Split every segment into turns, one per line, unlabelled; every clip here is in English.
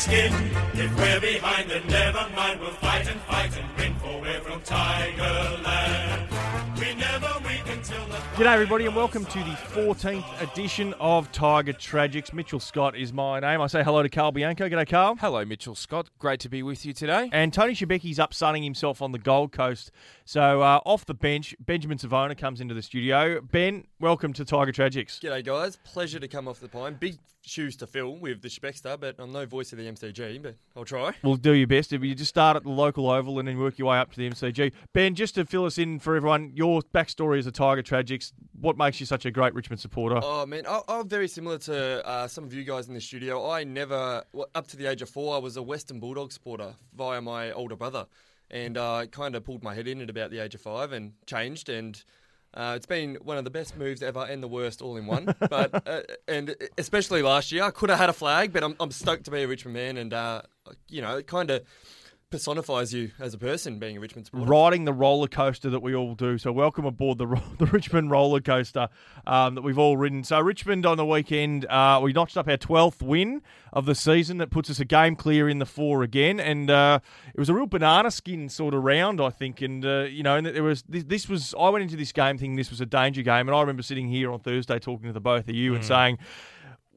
skin. If we're behind, then never mind. We'll fight and fight and win, for we're from Tigerland. We never weak until the
G'day, everybody, and welcome to the 14th edition of Tiger Tragics. Mitchell Scott is my name. I say hello to Karl Bianco. G'day, Karl.
Hello, Mitchell Scott. Great to be with you today.
And Tony Shebecki's up sunning himself on the Gold Coast. So uh, off the bench, Benjamin Savona comes into the studio. Ben, welcome to Tiger Tragics.
G'day, guys. Pleasure to come off the pine. Big shoes to fill with the Speckster, but I'm no voice of the MCG, but I'll try.
We'll do your best. You just start at the local oval and then work your way up to the MCG. Ben, just to fill us in for everyone, your backstory as a Tiger Tragics. What makes you such a great Richmond supporter?
Oh, man, I, I'm very similar to uh, some of you guys in the studio. I never, up to the age of four, I was a Western Bulldog supporter via my older brother. And I uh, kind of pulled my head in at about the age of five and changed and uh, it's been one of the best moves ever and the worst all in one. But uh, and especially last year, I could have had a flag, but I'm, I'm stoked to be a Richmond man, and uh, you know, it kind of personifies you as a person being a Richmond supporter.
riding the roller coaster that we all do. So welcome aboard the the Richmond roller coaster um, that we've all ridden. So Richmond on the weekend, uh, we notched up our twelfth win of the season. That puts us a game clear in the four again, and uh, it was a real banana skin sort of round, I think. And uh, you know, and there was this, this, was I went into this game thinking this was a danger game, and I remember sitting here on Thursday talking to the both of you mm. and saying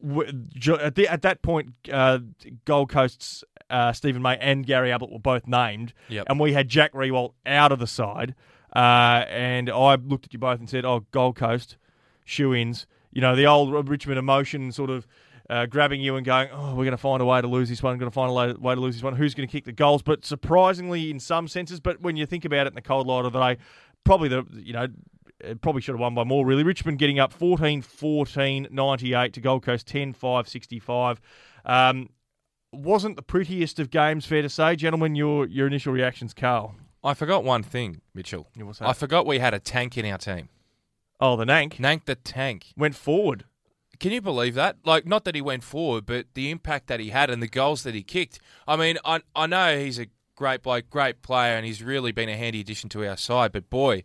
at, the, at that point, uh, Gold Coast's uh, Steven May and Gary Ablett were both named,
yep.
and we had Jack Riewoldt out of the side. Uh, and I looked at you both and said, "Oh, Gold Coast, shoe-ins." You know, the old Richmond emotion, sort of uh, grabbing you and going, "Oh, we're going to find a way to lose this one. Going to find a way to lose this one. Who's going to kick the goals?" But surprisingly, in some senses, but when you think about it in the cold light of the day, probably the you know probably should have won by more, really. Richmond getting up 14 14 98 to Gold Coast 10 5 65. Um, wasn't the prettiest of games, fair to say. Gentlemen, your, your initial reactions, Karl?
I forgot one thing, Mitchell. I forgot we had a tank in our team.
Oh, the Nank?
Nank the tank.
Went forward.
Can you believe that? Like, not that he went forward, but the impact that he had and the goals that he kicked. I mean, I, I know he's a great bloke, great player, and he's really been a handy addition to our side, but boy,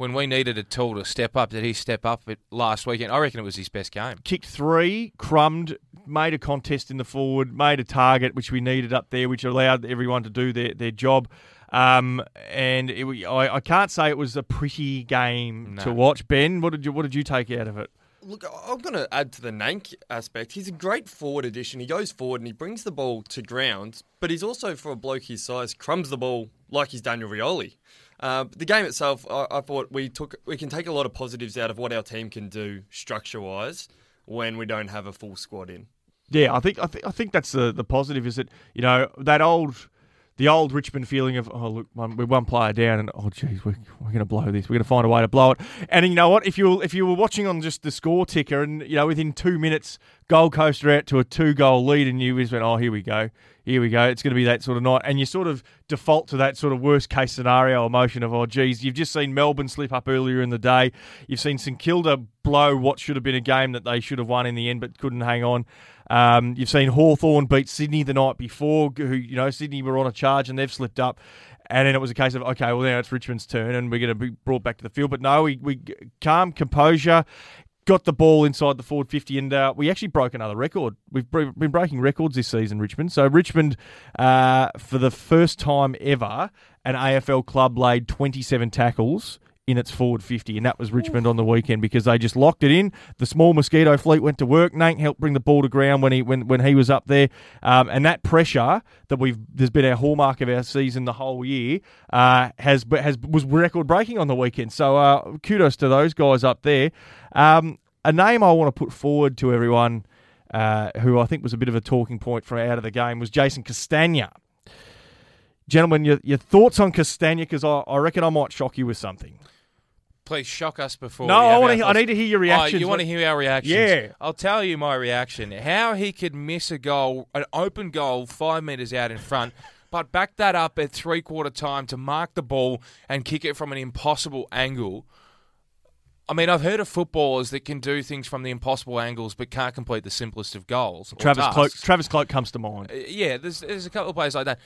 when we needed a tool to step up, did he step up last weekend? I reckon it was his best game.
Kicked three, crumbed, made a contest in the forward, made a target which we needed up there, which allowed everyone to do their, their job. Um, and it, I, I, can't say it was a pretty game no. to watch. Ben, what did you what did you take out of it?
Look, I'm going to add to the Nank aspect. He's a great forward addition. He goes forward and he brings the ball to ground, but he's also, for a bloke his size, crumbs the ball like he's Daniel Rioli. Uh, the game itself, I, I, thought we took we can take a lot of positives out of what our team can do structure wise when we don't have a full squad in.
Yeah, I think I think I think that's the the positive is that you know that old the old Richmond feeling of oh look we're one player down and oh geez we're, we're going to blow this. We're going to find a way to blow it. And you know what? If you if you were watching on just the score ticker and you know within two minutes Gold Coast are out to a two goal lead and you just went oh here we go. Here we go. It's going to be that sort of night. And you sort of default to that sort of worst case scenario emotion of oh geez you've just seen Melbourne slip up earlier in the day. You've seen St Kilda blow what should have been a game that they should have won in the end but couldn't hang on um, you've seen Hawthorn beat Sydney the night before, who, you know, Sydney were on a charge and they've slipped up. And then it was a case of, okay, well, now it's Richmond's turn and we're going to be brought back to the field. But no, we, we calm, composure, got the ball inside the forward 50, and uh, we actually broke another record. We've been breaking records this season, Richmond. So, Richmond, uh, for the first time ever, an AFL club laid 27 tackles in its forward 50, and that was Richmond on the weekend because they just locked it in. The small mosquito fleet went to work. Nate helped bring the ball to ground when he when, when he was up there, um, and that pressure that we've there's been our hallmark of our season the whole year uh, has has was record breaking on the weekend. So uh, kudos to those guys up there. Um, a name I want to put forward to everyone. Uh, who I think was a bit of a talking point from out of the game was Jason Castagna. Gentlemen, your, your thoughts on Castagna? Because I, I reckon I might shock you with something
please shock us before.
No, I want to. I need to hear your reaction.
Oh, you want to hear our reaction?
Yeah,
I'll tell you my reaction. How he could miss a goal, an open goal, five meters out in front. but back that up at three quarter time to mark the ball and kick it from an impossible angle. I mean, I've heard of footballers that can do things from the impossible angles but can't complete the simplest of goals.
Travis Cloke, Travis Cloke comes to mind. Uh,
yeah, there's, there's a couple of players like that.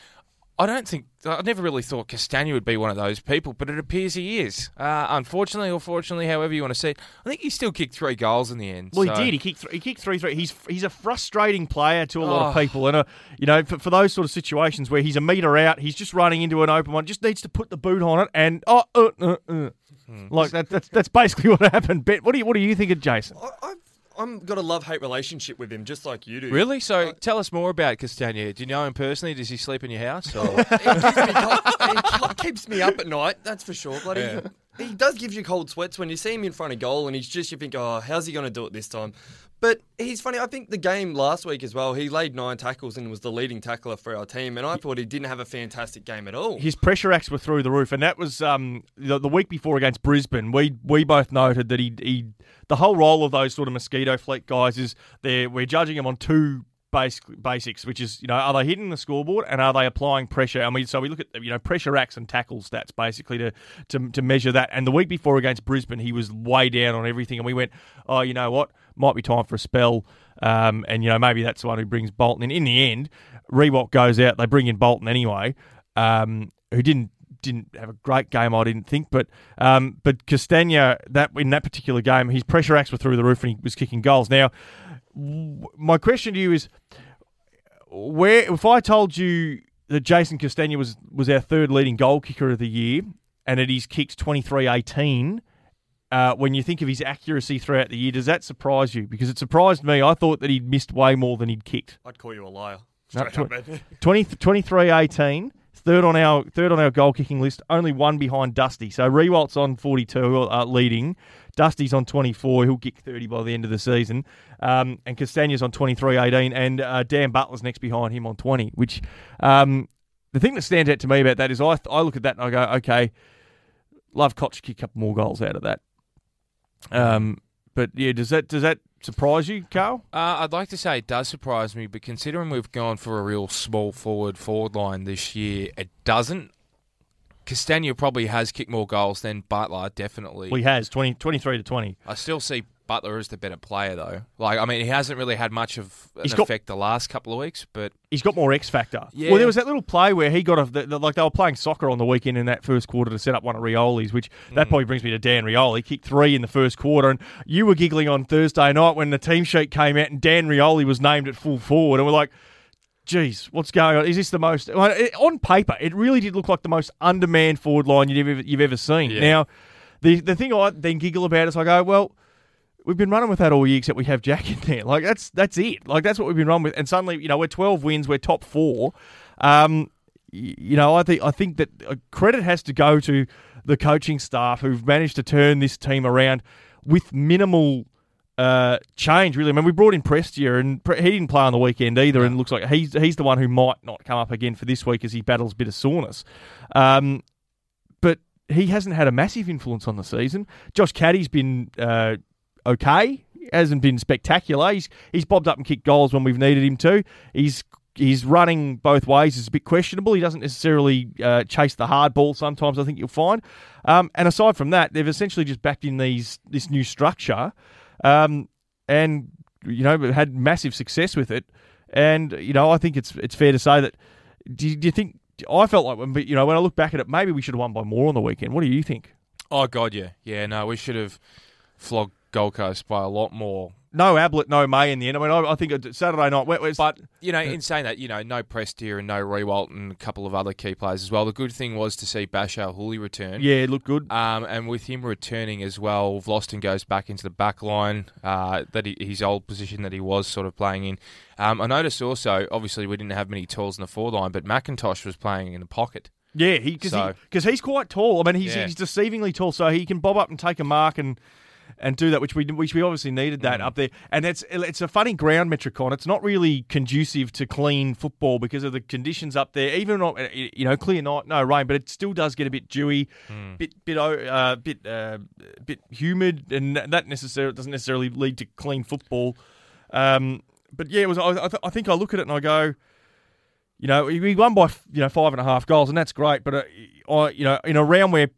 I don't think I never really thought Castagna would be one of those people, but it appears he is. Uh, unfortunately or fortunately, however you want to see it, I think he still kicked three goals in the end.
Well,
so-
he did. He kicked. Th- he kicked three three. He's he's a frustrating player to a lot of
Oh.
people, and uh, you know, for, for those sort of situations where he's a meter out, he's just running into an open one, just needs to put the boot on it, and oh, uh, uh, uh.
Hmm.
like that. That's that's basically what happened. Bet. What do you what do you think of Jason?
I, I've I'm got a love hate relationship with him, just like you do.
Really? So tell us more about Castagna. Do you know him personally? Does he sleep in your house? Or?
It gives me it keeps me up at night. That's for sure. Bloody, he does give you cold sweats when you see him in front of goal, and he's just you think, oh, how's he going to do it this time? But he's funny. I think the game last week as well, he laid nine tackles and was the leading tackler for our team. And I thought he didn't have a fantastic game at all.
His pressure acts were through the roof, and that was um, the, the week before against Brisbane. We we both noted that he he the whole role of those sort of mosquito fleet guys is they we're judging him on two basic basics, which is you know are they hitting the scoreboard and are they applying pressure? And we so we look at you know pressure acts and tackle stats basically to to to measure that. And the week before against Brisbane, he was way down on everything, and we went, oh, you know what, might be time for a spell. Um, and you know maybe that's the one who brings Bolton in. In the end, Riewoldt goes out. They bring in Bolton anyway, um, who didn't didn't have a great game, I didn't think, but um, but Castagna that in that particular game, his pressure acts were through the roof and he was kicking goals. Now, my question to you is, where if I told you that Jason Castagna was was our third leading goal kicker of the year and that he's kicked 23-18, uh, when you think of his accuracy throughout the year, does that surprise you? Because it surprised me. I thought that he'd missed way more than he'd kicked.
I'd call you a liar.
No,
Straight
20, 23 18 third on our third on our goal kicking list only one behind Dusty. So Riewoldt's on 42 uh, leading. Dusty's on 24 he'll kick 30 by the end of the season. Um, and Castagna's on 23 18 and uh, Dan Butler's next behind him on 20 which um, the thing that stands out to me about that is I, I look at that and I go okay love Koch kick a couple more goals out of that. Um, but yeah does that does that surprise you Karl
Uh, I'd like to say it does surprise me, but considering we've gone for a real small forward forward line this year, it doesn't. Castagna probably has kicked more goals than Butler, definitely.
well, he has 20, 23 to 20
I still see Butler is the better player, though. Like, I mean, he hasn't really had much of an
got-
effect the last couple of weeks, but
he's got more X factor.
Yeah.
Well, there was that little play where he got a the, the- like they were playing soccer on the weekend in that first quarter to set up one of Rioli's, which
Mm.
that probably brings me to Dan Rioli. Kicked three in the first quarter, and you were giggling on Thursday night when the team sheet came out and Dan Rioli was named at full forward, and we're like. Geez, what's going on? Is this the most on paper? It really did look like the most undermanned forward line you've ever you've ever seen.
Yeah.
Now, the the thing I then giggle about is I go, well, we've been running with that all year, except we have Jack in there. Like that's that's it. Like that's what we've been running with. And suddenly, you know, we're twelve wins, we're top four. Um, you know, I think I think that uh, credit has to go to the coaching staff who've managed to turn this team around with minimal. Uh, change really. I mean, we brought in Prestia, and he didn't play on the weekend either, and looks like he's he's the one who might not come up again for this week as he battles a bit of soreness. Um, but he hasn't had a massive influence on the season. Josh Caddy's been uh, okay, hasn't been spectacular. He's he's bobbed up and kicked goals when we've needed him to. He's he's running both ways is a bit questionable. He doesn't necessarily uh, chase the hard ball. Sometimes I think you'll find. Um, and aside from that, they've essentially just backed in these this new structure, um, and you know had massive success with it. And you know I think it's it's fair to say that. Do you, do you think? I felt like when but you know when I look back at it, maybe we should have won by more on the weekend. What do you think?
oh god, yeah, yeah. No, we should have flogged Gold Coast by a lot more.
No Ablett, no May in the end. I mean, I, I think Saturday night. Where, where's,
But you know, in saying that, you know, no Prestia and no Riewoldt and a couple of other key players as well. The good thing was to see Bachar Houli return.
yeah, it looked good.
Um, and with him returning as well, Vlastuin goes back into the back line, uh, that he, his old position that he was sort of playing in. Um, I noticed also, obviously, we didn't have many tools in the forward line, but McIntosh was playing in the pocket.
Yeah, he because
So-
he's quite tall. I mean, he's
Yeah.
he's deceivingly tall, so he can bob up and take a mark and and do that, which we which we obviously needed that
Mm.
up there. And it's it's a funny ground metricon. It's not really conducive to clean football because of the conditions up there. Even not you know clear night, no rain, but it still does get a bit dewy,
Mm.
bit bit uh, bit uh, bit humid, and that necessarily doesn't necessarily lead to clean football. Um, but yeah, it was. I, I, th- I think I look at it and I go. You know, we won by you know five and a half goals, and that's great. But uh, I, you know, in a round where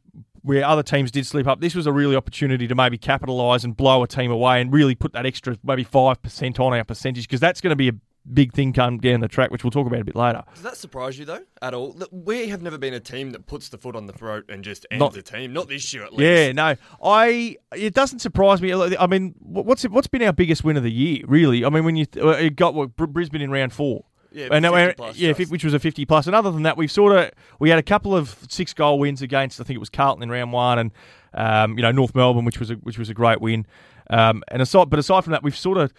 where other teams did slip up, this was a really opportunity to maybe capitalise and blow a team away and really put that extra maybe five percent on our percentage because that's going to be a big thing come down the track, which we'll talk about a bit later.
Does that surprise you though at all? We have never been a team that puts the foot on the throat and just ends
Not-
a team. Not this year, at least.
Yeah, no, I. It doesn't surprise me. I mean, what's what's been our biggest win of the year? Really? I mean, when you uh, it got what, Brisbane in round four.
Yeah,
And
50
we're-
plus,
yeah, which was a fifty plus. And other than that, we've sort of we had a couple of six goal wins against. I think it was Carlton in round one, and um, you know North Melbourne, which was a, which was a great win. Um, and aside, but aside from that, we've sort of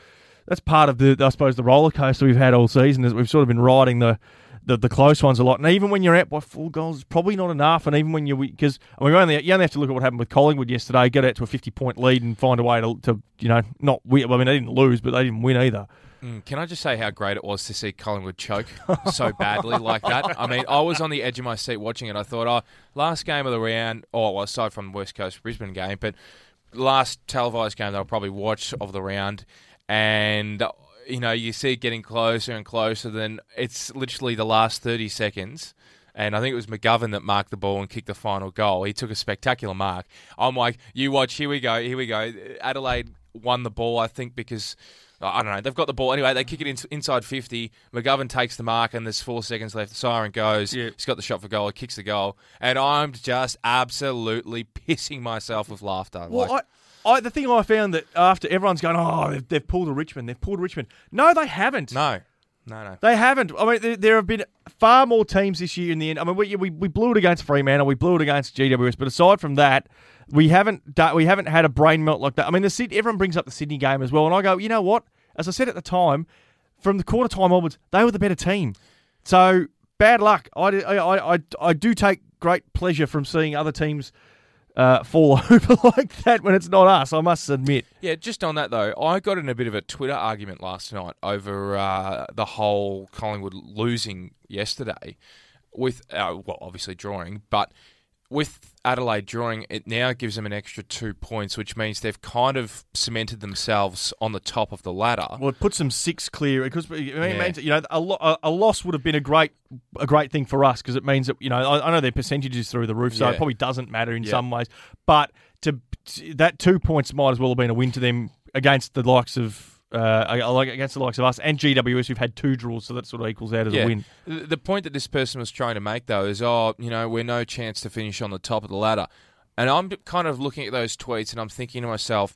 that's part of the I suppose the roller coaster we've had all season is we've sort of been riding the. The, the close ones a lot, and even when you're out by four goals, it's probably not enough. And even when you, because I mean, we only you only have to look at what happened with Collingwood yesterday, get out to a 50 point lead, and find a way to, to you know, not win. I mean, they didn't lose, but they didn't win either.
Mm, Can I just say how great it was to see Collingwood choke so badly like that? I mean, I was on the edge of my seat watching it. I thought, oh, last game of the round, oh, aside from the West Coast Brisbane game, but last televised game that I'll probably watch of the round, and you know, you see it getting closer and closer. Then it's literally the last thirty seconds. And I think it was McGovern that marked the ball and kicked the final goal. He took a spectacular mark. I'm like, you watch, here we go, here we go. Adelaide won the ball, I think, because I don't know. They've got the ball anyway. They kick it in, inside fifty. McGovern takes the mark, and there's four seconds left. The siren goes.
Yeah.
He's got the shot for goal. He kicks the goal, and I'm just absolutely pissing myself with laughter.
Well,
Like,
I, I, the thing I found that after everyone's going, oh, they've, they've pulled a Richmond, they've pulled a Richmond. No, they haven't.
no, no, no.
They haven't. I mean, there, there have been far more teams this year in the end. I mean, we, we, we blew it against Fremantle, we blew it against GWS, but aside from that, we haven't we haven't had a brain melt like that. I mean, the everyone brings up the Sydney game as well, and I go, you know what? As I said at the time, from the quarter time onwards, they were the better team. So bad luck. I, I, I, I do take great pleasure from seeing other teams uh, fall over like that when it's not us. I must admit.
Yeah, just on that though, I got in a bit of a Twitter argument last night over uh, the whole Collingwood losing yesterday, with uh, well, obviously drawing, but with Adelaide drawing, it now gives them an extra two points, which means they've kind of cemented themselves on the top of the ladder.
Well, it puts them six clear because it
Yeah.
means you know a, lo- a, loss would have been a great a great thing for us because it means that you know I, I know their percentages through the roof, so it probably doesn't matter in
Yeah.
some ways. But to, to- that two points might as well have been a win to them against the likes of. Uh, like against the likes of us and GWS, we've had two draws, so that sort of equals out as a win.
The point that this person was trying to make, though, is oh, you know, we're no chance to finish on the top of the ladder. And I'm kind of looking at those tweets and I'm thinking to myself,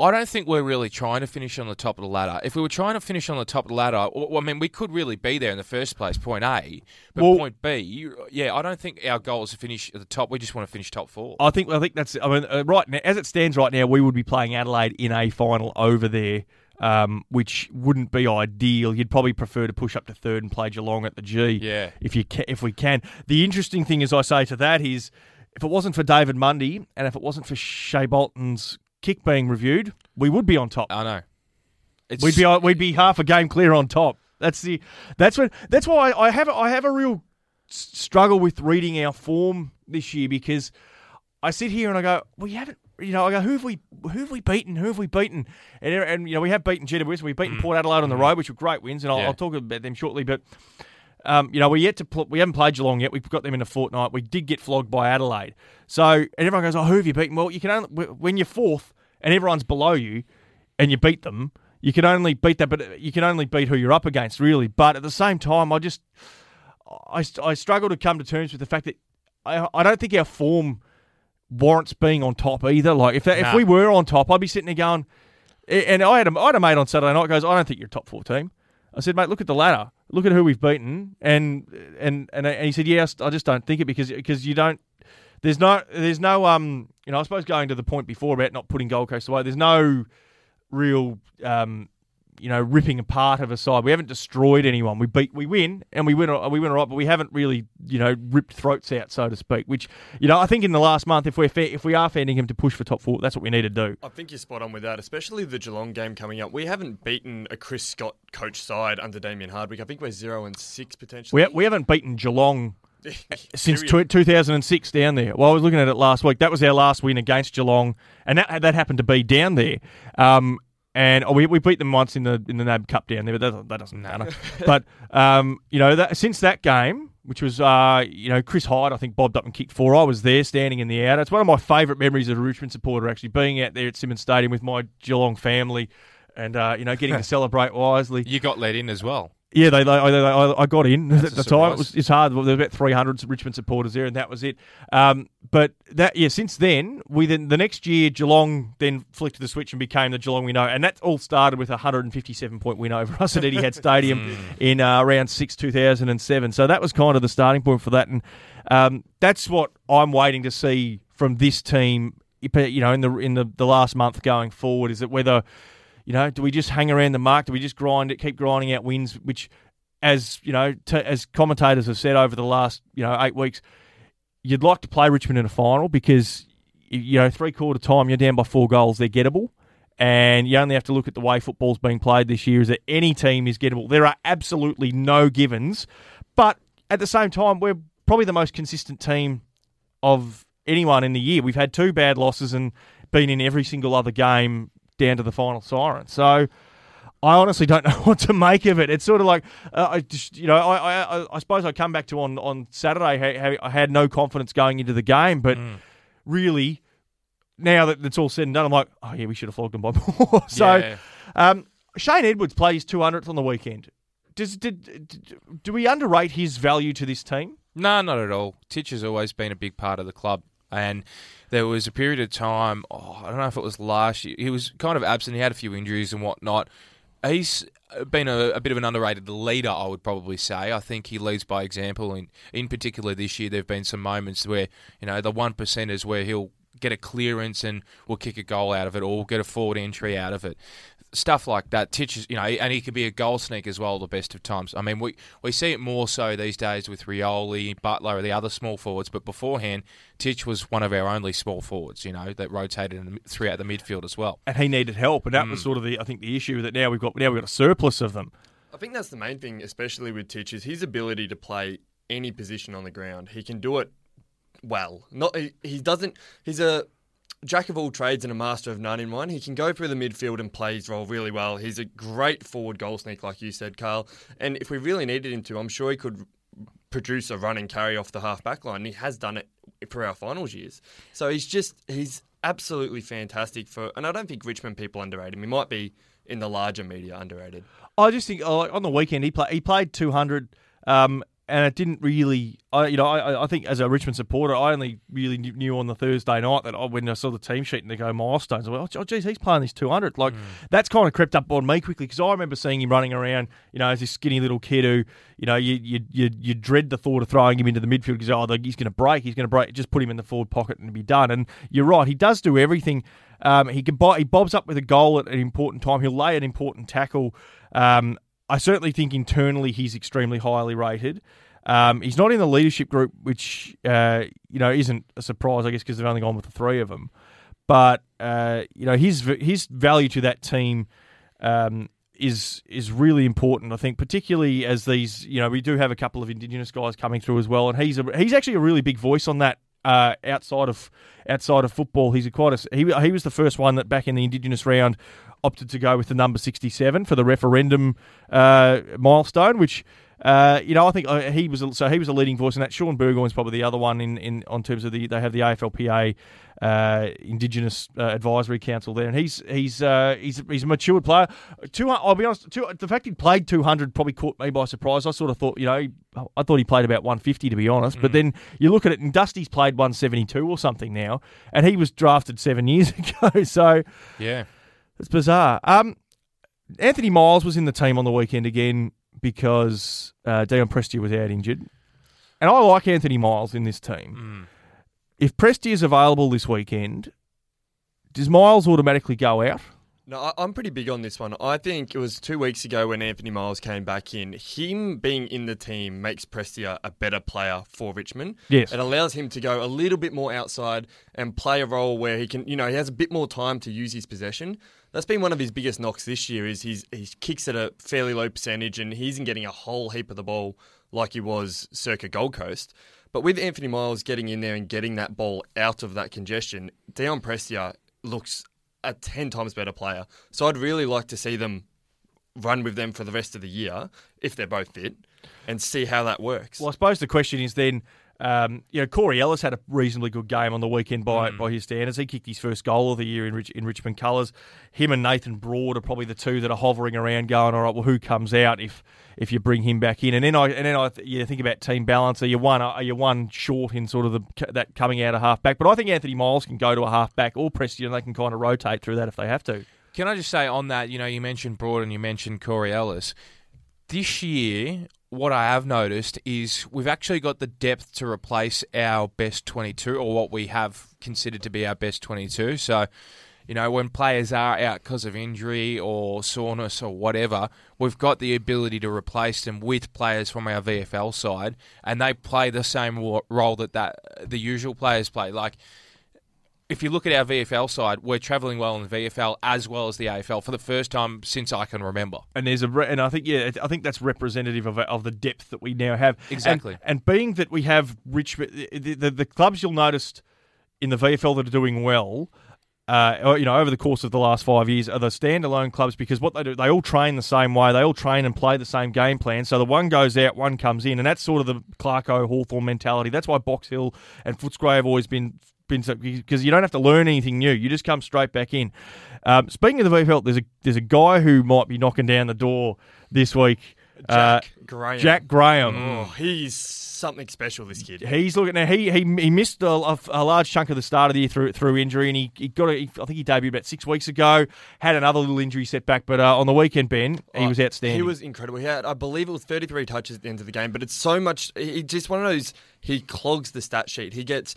I don't think we're really trying to finish on the top of the ladder. If we were trying to finish on the top of the ladder, well, I mean, we could really be there in the first place, point A. But
Well-
point B, you, yeah, I don't think our goal is to finish at the top. We just want to finish top four.
I think I think that's I mean uh, right now as it stands right now we would be playing Adelaide in a final over there, um, which wouldn't be ideal. You'd probably prefer to push up to third and play Geelong at the G.
Yeah.
if you ca- if we can. The interesting thing, as I say to that, is if it wasn't for David Mundy and if it wasn't for Shai Bolton's kick being reviewed, we would be on top.
I know. It's,
We'd be uh, we'd be half a game clear on top. That's the that's when that's why I, I have a- I have a real struggle with reading our form this year because I sit here and I go, we haven't. You know, I go, who have we, who have we beaten? Who have we beaten? And, and you know, we have beaten GWS, we've beaten mm. Port Adelaide on the mm-hmm. road, which were great wins, and I'll,
Yeah.
I'll talk about them shortly. But um, you know, we yet to pl- we haven't played Geelong yet. We've got them in a fortnight. We did get flogged by Adelaide. So and everyone goes, oh, who have you beaten? Well, you can only when you're fourth and everyone's below you, and you beat them, you can only beat that, but you can only beat who you're up against, really. But at the same time, I just I, I struggle to come to terms with the fact that I, I don't think our form warrants being on top either. Like if that,
Nah.
if we were on top, I'd be sitting there going, and I had a, I had a mate on Saturday night goes, I don't think you're a top four team. I said, mate, look at the ladder, look at who we've beaten, and and and, and he said, yes, I just don't think it because because you don't. There's no, there's no, um, you know, I suppose going to the point before about not putting Gold Coast away. There's no real, um, you know, ripping apart of a side. We haven't destroyed anyone. We beat, we win, and we win, we win all right, but we haven't really, you know, ripped throats out, so to speak. Which, you know, I think in the last month, if we're fa- if we are fanning him to push for top four, that's what we need to do.
I think you're spot on with that, especially the Geelong game coming up. We haven't beaten a Chris Scott coach side under Damien Hardwick. I think we're zero and six potentially.
We, we haven't beaten Geelong since
Period.
tw 2006 down there. Well, I was looking at it last week. That was our last win against Geelong, and that that happened to be down there. Um, and oh, we, we beat them once in the in the NAB Cup down there, but that, that doesn't matter. but um, you know, that, since that game, which was uh, you know Chris Hyde, I think bobbed up and kicked four. I was there, standing in the out. It's one of my favourite memories as a Richmond supporter, actually being out there at Simonds Stadium with my Geelong family. and uh, you know getting to celebrate wisely.
You got let in as well.
Yeah, they, they, they, I I got in at
a
the time. It was it's hard. There were about three hundred Richmond supporters there, and that was it. Um, but that yeah, since then, we then the next year Geelong then flicked the switch and became the Geelong we know, and that all started with a hundred and fifty seven point win over us at Etihad Stadium in uh, round six two thousand and seven. So that was kind of the starting point for that, and um, that's what I'm waiting to see from this team. You know, in the in the, the last month going forward, is that whether you know, do we just hang around the mark? Do we just grind it, keep grinding out wins? Which, as you know, t- as commentators have said over the last you know eight weeks, you'd like to play Richmond in a final because you know three quarter time you're down by four goals, they're gettable, and you only have to look at the way football's being played this year. Is that any team is gettable? There are absolutely no givens, but at the same time, we're probably the most consistent team of anyone in the year. We've had two bad losses and been in every single other game down to the final siren. So I honestly don't know what to make of it. It's sort of like uh, I just, you know, I, I I suppose I come back to on on Saturday. I had no confidence going into the game, but really. Now that it's all said and done, I'm like, oh yeah, we should have flogged them by more. so,
Yeah.
um, Shane Edwards plays 200th on the weekend. Does did, did do we underrate his value to this team?
No, not at all. Titch has always been a big part of the club, and there was a period of time. Oh, I don't know if it was last year. He was kind of absent. He had a few injuries and whatnot. He's been a, a bit of an underrated leader, I would probably say. I think he leads by example. In in particular, this year there have been some moments where you know the one percenters where he'll get a clearance and we'll kick a goal out of it, or we'll get a forward entry out of it stuff like that. Titch is, you know, and he can be a goal sneak as well. The best of times. I mean, we we see it more so these days with Rioli, Butler, the other small forwards. But beforehand, Titch was one of our only small forwards. You know, that rotated throughout the midfield as well.
And he needed help, and that was mm. sort of the I think the issue that now we've got now we've got a surplus of them.
I think that's the main thing, especially with Titch, is his ability to play any position on the ground. He can do it well. Not he, he doesn't. He's a jack of all trades and a master of none in one. He can go through the midfield and play his role really well. He's a great forward goal sneak, like you said, Karl. And if we really needed him to, I'm sure he could produce a run and carry off the half back line. He has done it for our finals years. So he's just he's absolutely fantastic for. And I don't think Richmond people underrate him. He might be in the larger media underrated.
I just think on the weekend he played he played 200, um, and it didn't really. I you know I, I think as a Richmond supporter, I only really knew- on the Thursday night that I, when I saw the team sheet and they go milestones, I went, oh geez, he's playing this 200. Like that's kind of crept up on me quickly because I remember seeing him running around, you know, as this skinny little kid who, you know, you you you, you dread the thought of throwing him into the midfield because oh he's going to break, he's going to break. Just put him in the forward pocket and be done. And you're right, he does do everything. Um, he can buy, he bobs up with a goal at an important time. He'll lay an important tackle. Um, I certainly think internally he's extremely highly rated. Um, he's not in the leadership group, which uh, you know isn't a surprise, I guess, because they've only gone with the three of them. But uh, you know his his value to that team um, is is really important. I think, particularly as these, you know, we do have a couple of Indigenous guys coming through as well, and he's a, he's actually a really big voice on that. Uh, outside of outside of football, he's quite a he, he was the first one that back in the Indigenous round opted to go with the number sixty seven for the referendum uh, milestone, which uh, you know I think uh, he was a, so he was a leading voice in that. Shaun Burgoyne's probably the other one in, in on terms of the they have the AFLPA uh, Indigenous uh, Advisory Council there, and he's he's uh, he's he's a matured player. Two, I'll be honest, two, the fact he played two hundred probably caught me by surprise. I sort of thought, you know, I thought he played about one fifty to be honest, but then you look at it, and Dusty's played one seventy two or something now, and he was drafted seven years ago, so
Yeah.
it's bizarre. Um, Anthony Miles was in the team on the weekend again because uh, Dion Prestia was out injured, and I like Anthony Miles in this team. If Prestia is available this weekend, does Miles automatically go out?
No, I'm pretty big on this one. I think it was two weeks ago when Anthony Miles came back in. Him being in the team makes Prestia a better player for Richmond.
Yes.
It allows him to go a little bit more outside and play a role where he can, you know, he has a bit more time to use his possession. That's been one of his biggest knocks this year is he's he kicks at a fairly low percentage and he isn't getting a whole heap of the ball like he was circa Gold Coast. But with Anthony Miles getting in there and getting that ball out of that congestion, Dion Prestia looks a 10 times better player. So I'd really like to see them run with them for the rest of the year if they're both fit and see how that works.
Well, I suppose the question is then, Um, you know, Corey Ellis had a reasonably good game on the weekend by
Mm.
by his standards. He kicked his first goal of the year in Rich, in Richmond colours. Him and Nathan Broad are probably the two that are hovering around, going, all right, well, who comes out if if you bring him back in? And then I and then I th- you think about team balance. Are you one are you one short in sort of the that coming out of half back? But I think Anthony Miles can go to a half back or Preston, and they can kind of rotate through that if they have to.
Can I just say on that, you know, you mentioned Broad and you mentioned Corey Ellis. This year, what I have noticed is we've actually got the depth to replace our best 22 or what we have considered to be our best 22. So, you know, when players are out because of injury or soreness or whatever, we've got the ability to replace them with players from our VFL side, and they play the same role that, that the usual players play. Like, if you look at our VFL side, we're travelling well in the VFL as well as the AFL for the first time since I can remember.
and there's a re- and I think yeah I think that's representative of of the depth that we now have
Exactly.
and, being that we have rich the, the, the clubs you'll notice in the VFL that are doing well. Uh, you know, over the course of the last five years, are the standalone clubs because what they do, they all train the same way. They all train and play the same game plan. So the one goes out, one comes in, and that's sort of the Clarko Hawthorn mentality. That's why Box Hill and Footscray have always been because you don't have to learn anything new. You just come straight back in. Um, speaking of the VFL, there's a there's a guy who might be knocking down the door this week. Uh,
Jack Graham.
Jack Graham.
Oh, he's something special. This kid.
He's looking now. He he he missed a, a, large chunk of the start of the year through through injury, and he, he got. A, he, I think he debuted about six weeks ago. Had another little injury setback, but uh, on the weekend, Ben, he
Oh,
was outstanding.
He was incredible. He had, I believe, it was 33 touches at the end of the game. But it's so much. He just one of those. He clogs the stat sheet. He gets.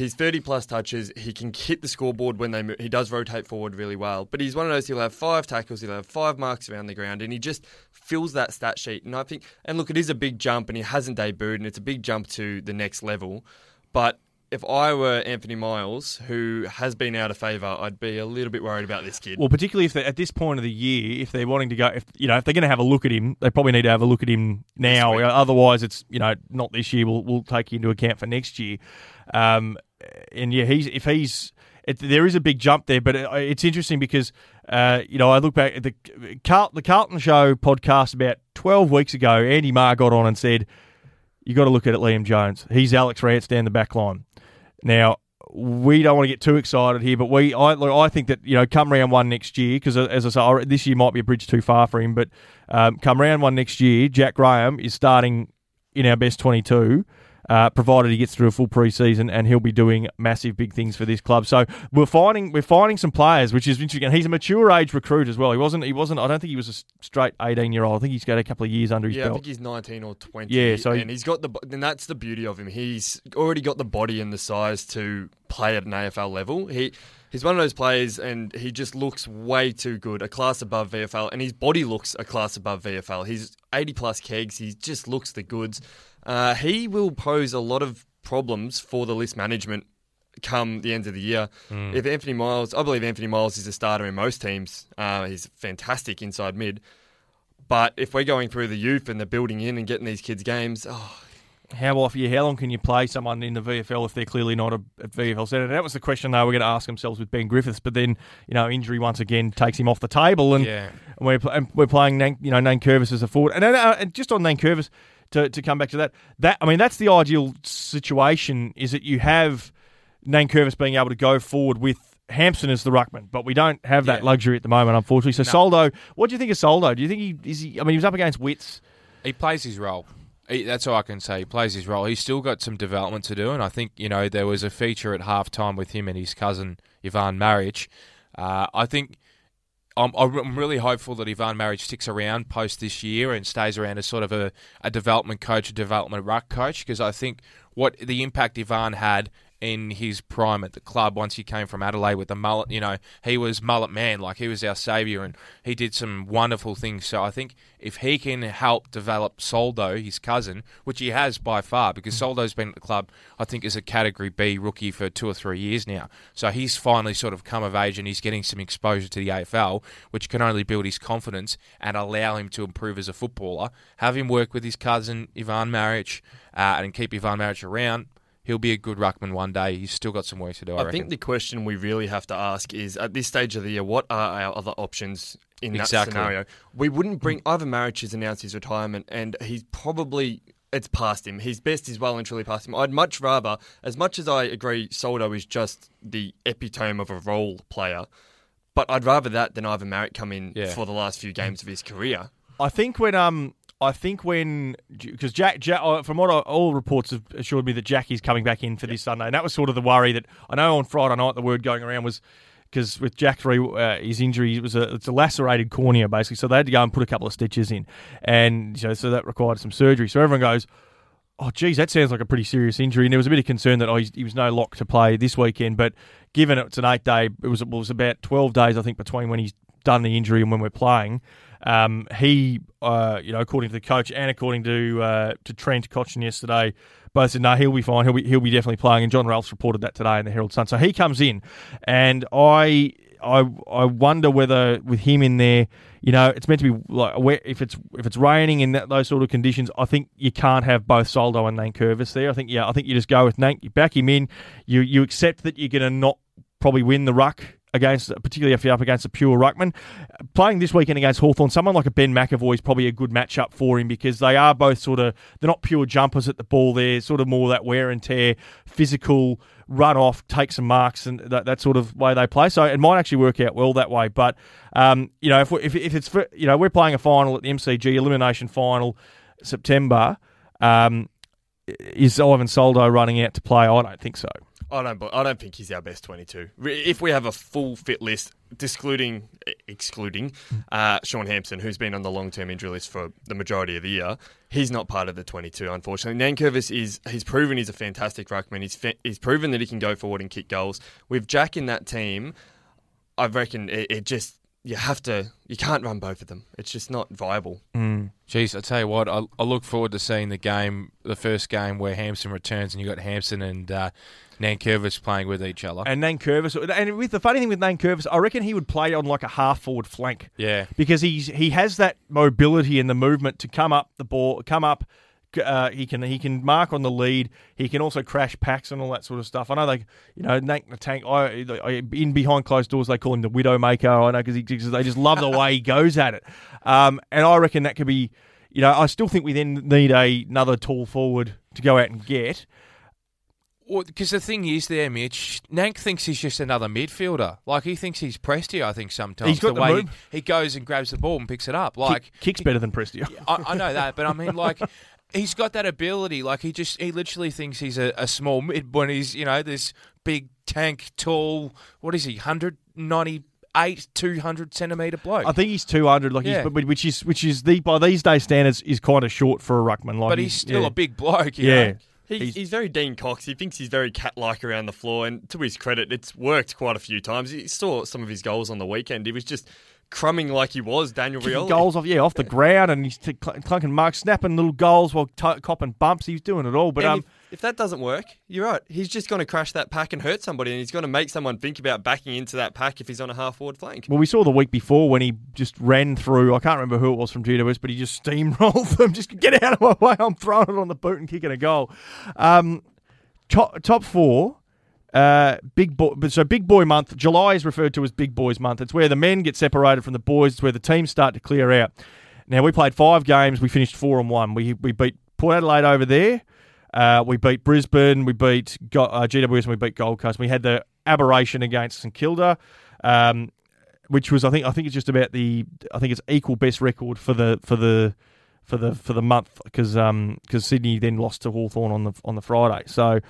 He's 30 plus touches. He can hit the scoreboard when they move. He does rotate forward really well. But he's one of those. He'll have five tackles. He'll have five marks around the ground, and he just fills that stat sheet. And I think. And look, it is a big jump, and he hasn't debuted, and it's a big jump to the next level. But if I were Anthony Miles, who has been out of favour, I'd be a little bit worried about this kid.
well, particularly if at this point of the year, if they're wanting to go, if you know, if they're going to have a look at him, they probably need to have a look at him now. Otherwise, it's you know not this year. We'll we'll take into account for next year. Um, and yeah, he's if he's it, there is a big jump there, but it, it's interesting because uh, you know I look back at the Carl, the Carlton Show podcast about twelve weeks ago. Andy Marr got on and said, "You got to look at it, Liam Jones. He's Alex Rance down the back line." Now we don't want to get too excited here, but we I look, I think that you know come round one next year because as I say this year might be a bridge too far for him, but um, come round one next year, Jack Graham is starting in our best twenty two. Uh, provided he gets through a full preseason, and he'll be doing massive big things for this club. So we're finding we're finding some players, which is interesting. And he's a mature age recruit as well. He wasn't he wasn't. I don't think he was a straight eighteen year old. I think he's got a couple of years under his
Yeah, I
belt.
think he's 19 or 20.
Yeah, so
and he's got the and that's the beauty of him. He's already got the body and the size to play at an AFL level. He he's one of those players, and he just looks way too good, a class above VFL, and his body looks a class above VFL. He's 80 plus kegs. He just looks the goods. Uh, he will pose a lot of problems for the list management come the end of the year. If Anthony Miles, I believe Anthony Miles is a starter in most teams. Uh, he's fantastic inside mid. But if we're going through the youth and the building in and getting these kids games, oh,
How often? How long can you play someone in the VFL if they're clearly not a, a VFL centre? That was the question they were going to ask themselves with Ben Griffiths, but then you know injury once again takes him off the table, and
Yeah.
and we're and we're playing you know Nankervis as a forward, and, uh, and just on Nankervis to to come back to that, that I mean that's the ideal situation is that you have Nankervis being able to go forward with. Hampson as the ruckman, but we don't have that
Yeah.
luxury at the moment, unfortunately. So
No.
Soldo, what do you think of Soldo? Do you think he is he? I mean, he was up against Witts.
He plays his role. He, that's all I can say. He plays his role. He's still got some development to do, and I think you know there was a feature at halftime with him and his cousin Ivan Maric. Uh, I think I'm, I'm really hopeful that Ivan Maric sticks around post this year and stays around as sort of a, a development coach, a development ruck coach, because I think what the impact Ivan had in his prime at the club once he came from Adelaide with the mullet. You know, he was mullet man, like he was our saviour, and he did some wonderful things. So I think if he can help develop Soldo, his cousin, which he has by far, because Soldo's been at the club, I think, as a Category B rookie for two or three years now. So he's finally sort of come of age and he's getting some exposure to the AFL, which can only build his confidence and allow him to improve as a footballer. Have him work with his cousin Ivan Maric uh, and keep Ivan Maric around. He'll be a good ruckman one day. He's still got some work to do. I,
I,
reckon.
think the question we really have to ask is at this stage of the year, what are our other options in that scenario? We wouldn't bring Ivan Maric has announced his retirement, and he's probably it's past him. His best is well and truly past him. I'd much rather, as much as I agree, Soldo is just the epitome of a role player, but I'd rather that than Ivan Maric come in
Yeah.
for the last few games of his career.
I think when um I think when because Jack, Jack uh, from what I, all reports have assured me that Jackie's coming back in for this Sunday, and that was sort of the worry that I know on Friday night the word going around was because with Jack three uh, his injury it was a it's a lacerated cornea basically, so they had to go and put a couple of stitches in, and you know, so that required some surgery. So everyone goes. Oh, geez, that sounds like a pretty serious injury. And there was a bit of concern that oh, he was no lock to play this weekend. But given it's an eight day, it was it was about twelve days, I think, between when he's done the injury and when we're playing. Um, he, uh, you know, according to the coach and according to uh, to Trent Cotchin yesterday, both said no, he'll be fine. He'll be he'll be definitely playing. And John Ralphs reported that today in the Herald Sun. So he comes in, and I I I wonder whether with him in there, you know, it's meant to be like if it's if it's raining in that, those sort of conditions, I think you can't have both Soldo and Nankervis there. I think yeah, I think you just go with Nank, you back him in, you you accept that you're going to not probably win the ruck against, particularly if you're up against a pure ruckman. Playing this weekend against Hawthorn, someone like a Ben McEvoy is probably a good matchup for him because they are both sort of, they're not pure jumpers at the ball. They're sort of more that wear and tear, physical, run off, take some marks, and that, that sort of way they play. So it might actually work out well that way. But, um, you know, if, if, if it's, you know, we're playing a final at the MCG, elimination final, September. Um, is Ivan Soldo running out to play? I don't think so.
I don't. I don't think he's our best twenty-two. If we have a full fit list, excluding excluding uh, Shaun Hampson, who's been on the long-term injury list for the majority of the year, he's not part of the twenty-two. Unfortunately, Nankervis is. He's proven he's a fantastic ruckman. He's he's proven that he can go forward and kick goals. With Jack in that team, I reckon it, it just you have to. You can't run both of them. It's just not viable.
Jeez, I tell you what, I, I look forward to seeing the game, the first game where Hampson returns and you got Hampson and uh, Nankervis playing with each other.
And Nankervis, and with the funny thing with Nankervis, I reckon he would play on like a half forward flank.
yeah,
because he's he has that mobility and the movement to come up the ball, come up. Uh, he can he can mark on the lead. He can also crash packs and all that sort of stuff. I know they, you know, Nank the tank. I, I in behind closed doors they call him the Widowmaker. I know because they just love the way he goes at it. Um, and I reckon that could be, you know, I still think we then need a, another tall forward to go out and get.
because the thing is, there, Mitch, Nank thinks he's just another midfielder. Like he thinks he's Prestia. I think sometimes
He's got the
way
move.
he, he goes and grabs the ball and picks it up. Like
Kick, kicks better than Prestia.
I, I know that, but I mean, like, he's got that ability. Like, he just, he literally thinks he's a, a small mid when he's, you know, this big tank, tall, what is he, 198, 200 centimetre bloke.
I think he's two hundred, like
Yeah.
he's, which is which is the by these days standards is kind of short for a ruckman. Like
but he's still
yeah.
a big bloke, you
yeah.
know?
He,
He's-
he's, very Dean Cox. He thinks he's very cat-like around the floor, and to his credit, it's worked quite a few times. He saw some of his goals on the weekend. He was just crumbing like he was Daniel Rioli.
goals off, yeah, off the ground, and he's t- cl- clunking marks, snapping little goals while t- copping bumps. He's doing it all. But
And
um,
if, if that doesn't work, you're right. He's just going to crash that pack and hurt somebody, and he's going to make someone think about backing into that pack if he's on a half-forward flank.
well, we saw the week before when he just ran through. I can't remember who it was from GWS, but he just steamrolled them. Just get out of my way. I'm throwing it on the boot and kicking a goal. Um, top top four. Uh, big boy. So big boy month. July is referred to as big boys month. It's where the men get separated from the boys. It's where the teams start to clear out. Now we played five games. We finished four and one. We we beat Port Adelaide over there. Uh, we beat Brisbane. We beat Go- uh, GWS and we beat Gold Coast. We had the aberration against St Kilda, um, which was I think I think it's just about the I think it's equal best record for the for the for the for the month because because Sydney then lost to Hawthorn on the on the Friday. So.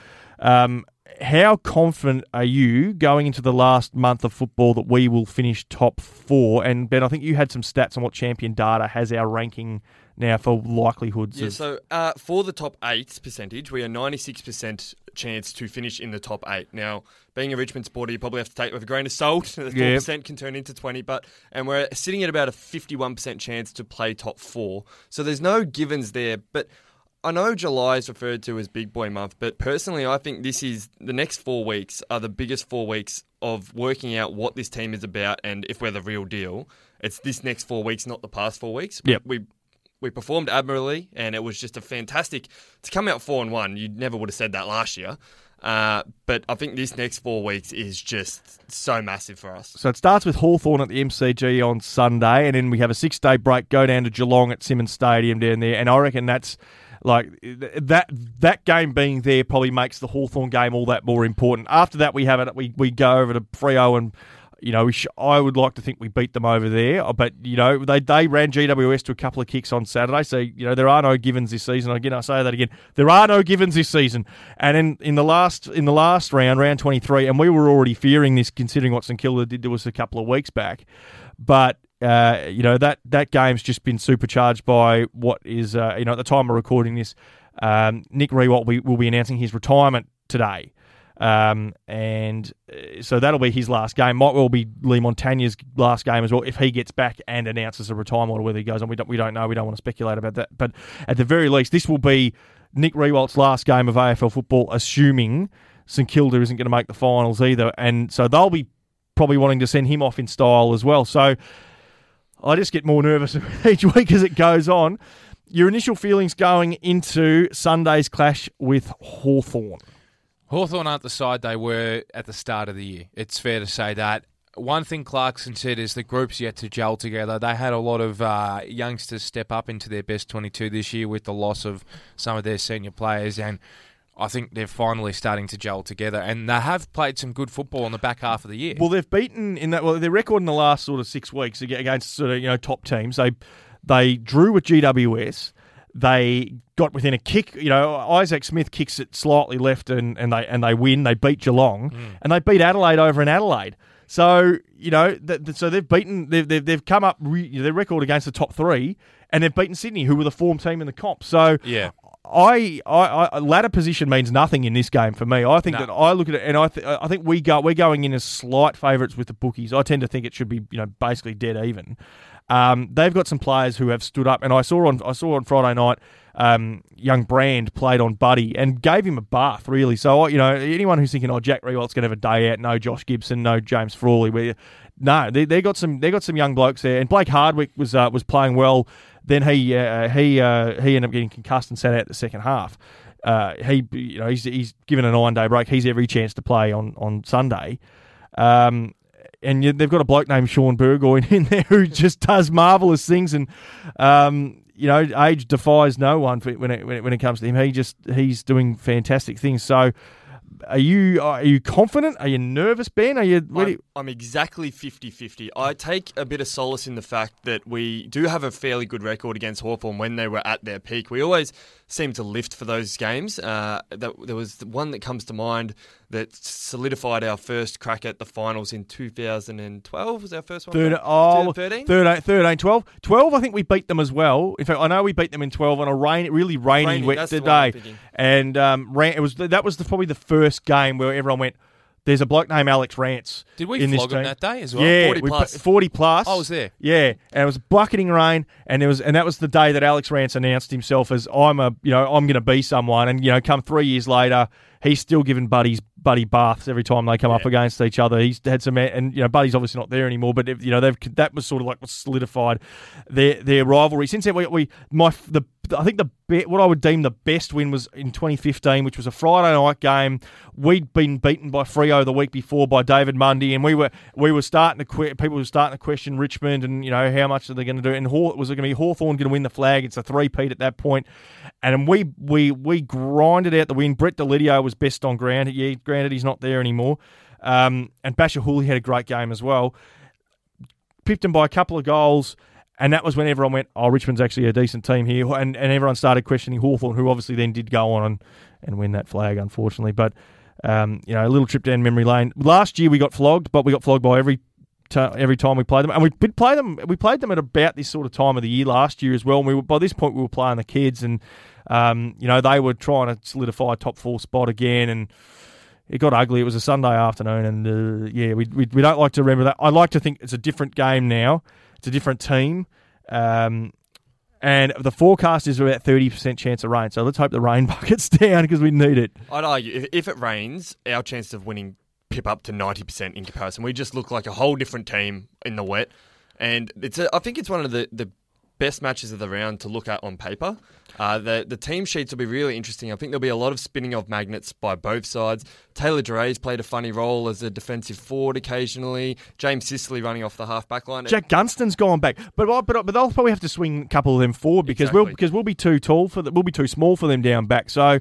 Um, how confident are you going into the last month of football that we will finish top four? And Ben, I think you had some stats on what Champion Data has our ranking now for likelihoods.
Yeah,
of,
so uh, for the top eight percentage, we are 96% chance to finish in the top eight. Now, being a Richmond supporter, you probably have to take it with a grain of salt. The
Yeah.
4% can turn into 20, but and we're sitting at about a 51% chance to play top four. So there's no givens there, but I know July is referred to as big boy month, but personally, I think this is the next four weeks are the biggest four weeks of working out what this team is about and if we're the real deal. It's this next four weeks, not the past four weeks.
Yep.
We we performed admirably, and it was just a fantastic to come out four and one. You never would have said that last year, uh, but I think this next four weeks is just so massive for us.
So it starts with Hawthorn at the MCG on Sunday, and then we have a six day break, go down to Geelong at Simonds Stadium down there. And I reckon that's Like that that game being there probably makes the Hawthorn game all that more important. After that, we have it. We we go over to Freo and. You know, sh- I would like to think we beat them over there, uh, but you know they they ran GWS to a couple of kicks on Saturday, so you know there are no givens this season. Again, I say that again, there are no givens this season. And in, in the last in the last round, round twenty three, and we were already fearing this considering what St Kilda did to us a couple of weeks back, but uh, you know that that game's just been supercharged by what is uh, you know at the time of recording this, um, Nick Riewoldt will will be announcing his retirement today. Um, and uh, so that'll be his last game. Might well be Leigh Montagna's last game as well if he gets back and announces a retirement or whether he goes on. We don't we don't know. We don't want to speculate about that. But at the very least, this will be Nick Riewoldt's last game of AFL football, assuming St Kilda isn't going to make the finals either. And so they'll be probably wanting to send him off in style as well. So I just get more nervous each week as it goes on. Your initial feelings going into Sunday's clash with Hawthorn.
Hawthorn aren't the side they were at the start of the year. It's fair to say that. One thing Clarkson said is the group's yet to gel together. They had a lot of uh, youngsters step up into their best 22 this year with the loss of some of their senior players, and I think they're finally starting to gel together. And they have played some good football in the back half of the year.
Well, they've beaten in that. Well, their record in the last sort of six weeks against sort of you know top teams. They they drew with GWS. They got within a kick. You know, Isaac Smith kicks it slightly left, and, and they and they win. They beat Geelong, mm. and they beat Adelaide over in Adelaide. So you know, th- th- so they've beaten. They've they've, they've come up re- their record against the top three, and they've beaten Sydney, who were the form team in the comp. So
Yeah.
I, I, I ladder position means nothing in this game for me. I think
No.
that I look at it and I, th- I think we go we're going in as slight favourites with the bookies. I tend to think it should be you know basically dead even. Um, they've got some players who have stood up, and I saw on I saw on Friday night. Um, young Brand played on Buddy and gave him a bath, really. So, you know, anyone who's thinking, oh, Jack Riewoldt's going to have a day out, no Josh Gibson, no James Frawley, we, no, they, they got some they got some young blokes there. And Blake Hardwick was uh, was playing well. Then he uh, he uh, he ended up getting concussed and sat out the second half. Uh, he you know he's he's given a nine day break. He's every chance to play on on Sunday. Um, and they've got a bloke named Shaun Burgoyne in there who just does marvelous things, and um, you know, age defies no one when it, when it when it comes to him. He just he's doing fantastic things. So, are you are you confident? Are you nervous, Ben? Are you? Do
I'm, I'm exactly 50 50. I take a bit of solace in the fact that we do have a fairly good record against Hawthorn when they were at their peak. We always seem to lift for those games. Uh, that, there was one that comes to mind that solidified our first crack at the finals in 2012. Was our first one?
Third, oh,
13?
13, 13, 12. 12, I think we beat them as well. In fact, I know we beat them in 12 on a rain, really rainy,
Rainy,
wet
that's the one I'm
day. And um, ran, it was that was the, probably the first game where everyone went, there's a bloke named Alex Rance.
Did we
in
flog
team."
that day as well?
Yeah,
40 plus.
put- 40 plus.
Oh, I was there.
Yeah, and it was bucketing rain, and it was, and that was the day that Alex Rance announced himself as I'm a, you know, I'm going to be someone, and you know, come three years later, he's still giving buddies buddy baths every time they come up against each other. He's had some, and you know, Buddy's obviously not there anymore, but if, you know, they've that was sort of like solidified their their rivalry. Since then, we, we my the I think the be, what I would deem the best win was in 2015, which was a Friday night game. We'd been beaten by Freo the week before by David Mundy, and we were we were starting to que- people were starting to question Richmond and you know how much are they going to do? And Haw- was it going to be Hawthorn going to win the flag? It's a three peat at that point, and we we we grinded out the win. Brett Deledio was best on ground. Yeah, granted he's not there anymore. Um, and Bachar Houli had a great game as well. Pipped him by a couple of goals. And that was when everyone went, oh, Richmond's actually a decent team here. And, and everyone started questioning Hawthorn, who obviously then did go on and, and win that flag, unfortunately. But, um, you know, a little trip down memory lane. Last year we got flogged, but we got flogged by every t- every time we played them. And we did play them. We played them at about this sort of time of the year last year as well. And we were, by this point we were playing the kids, and um, you know they were trying to solidify a top four spot again. And it got ugly. It was a Sunday afternoon, and uh, yeah, we, we we don't like to remember that. I like to think it's a different game now. It's a different team. Um, and the forecast is about thirty percent chance of rain. So let's hope the rain bucket's down because we need it.
I'd argue if, if it rains, our chances of winning pip up to 90% in comparison. We just look like a whole different team in the wet. And it's a, I think it's one of the, the best matches of the round to look at on paper. Uh, the the team sheets will be really interesting. I think there'll be a lot of spinning of magnets by both sides. Taylor Duryea's played a funny role as a defensive forward occasionally. James Sicily running off the half back line.
Jack Gunston's gone back, but but but they'll probably have to swing a couple of them forward because we'll because we'll be too tall for the, we'll be too small for them down back. So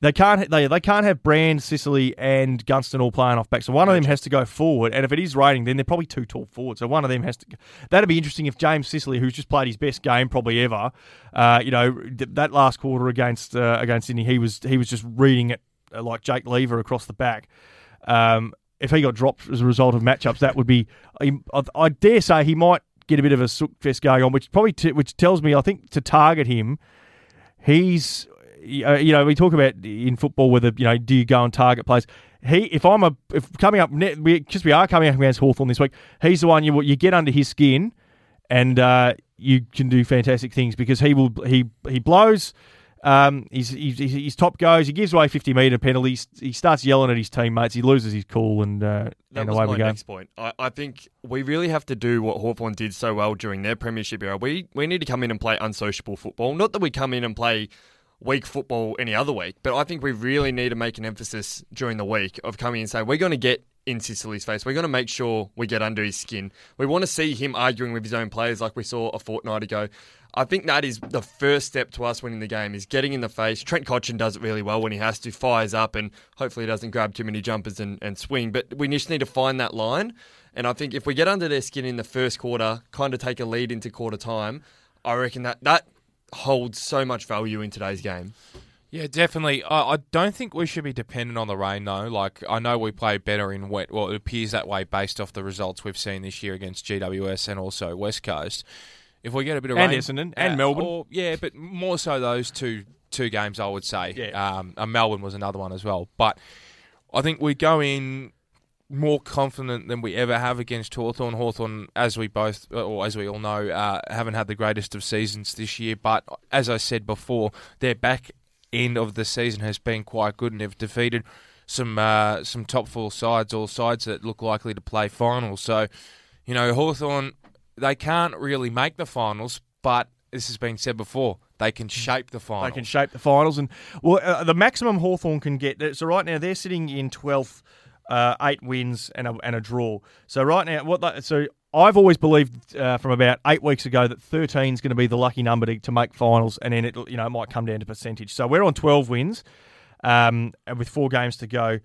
they can't they they can't have Brand, Sicily, and Gunston all playing off back. So one of them has to go forward, and if it is raining, then they're probably too tall forward. So one of them has to. That'd be interesting if James Sicily, who's just played his best game probably ever, uh, you know, that last quarter against uh, against Sydney, he was he was just reading it uh, like Jake Lever across the back. Um, if he got dropped as a result of matchups, that would be. I, I dare say he might get a bit of a sook fest going on, which probably t- which tells me I think to target him, he's uh, you know we talk about in football whether you know do you go and target players. He if I'm a if coming up ne- we we are coming up against Hawthorn this week, he's the one you you get under his skin, and uh, you can do fantastic things because he will he he blows. Um, he's, he's, he's top goes. He gives away fifty metre penalties. He starts yelling at his teammates. He loses his cool, and uh,
That
and
was
away
my
we go.
next point. I, I think we really have to do what Hawthorn did so well during their premiership era. We we need to come in and play unsociable football. Not that we come in and play weak football any other week, but I think we really need to make an emphasis during the week of coming and saying we're going to get in Sicily's face. We're going to make sure we get under his skin. We want to see him arguing with his own players like we saw a fortnight ago. I think that is the first step to us winning the game is getting in the face. Trent Cotchin does it really well when he has to, fires up and hopefully he doesn't grab too many jumpers and, and swing. But we just need to find that line. And I think if we get under their skin in the first quarter, kind of take a lead into quarter time, I reckon that that holds so much value in today's game.
Yeah, definitely. I, I don't think we should be dependent on the rain, though. Like, I know we play better in wet. Well, it appears that way based off the results we've seen this year against GWS and also West Coast. If we get a bit of
And
rain,
Essendon, and Melbourne.
or- yeah, but more so those two two games, I would say.
Yeah.
Um, and Melbourne was another one as well. But I think we go in more confident than we ever have against Hawthorn. Hawthorn, as we both, or as we all know, uh, haven't had the greatest of seasons this year. But as I said before, they're back end of the season has been quite good, and they've defeated some uh, some top four sides, or sides that look likely to play finals. So, you know, Hawthorn, they can't really make the finals, but this has been said before, they can shape the finals.
They can shape the finals, and well, uh, the maximum Hawthorn can get. So right now they're sitting in twelfth, uh, eight wins and a, and a draw. So right now, what? They, so I've always believed uh, from about eight weeks ago that thirteen is going to be the lucky number to, to make finals, and then it you know it might come down to percentage. So we're on twelve wins, um, and with four games to go.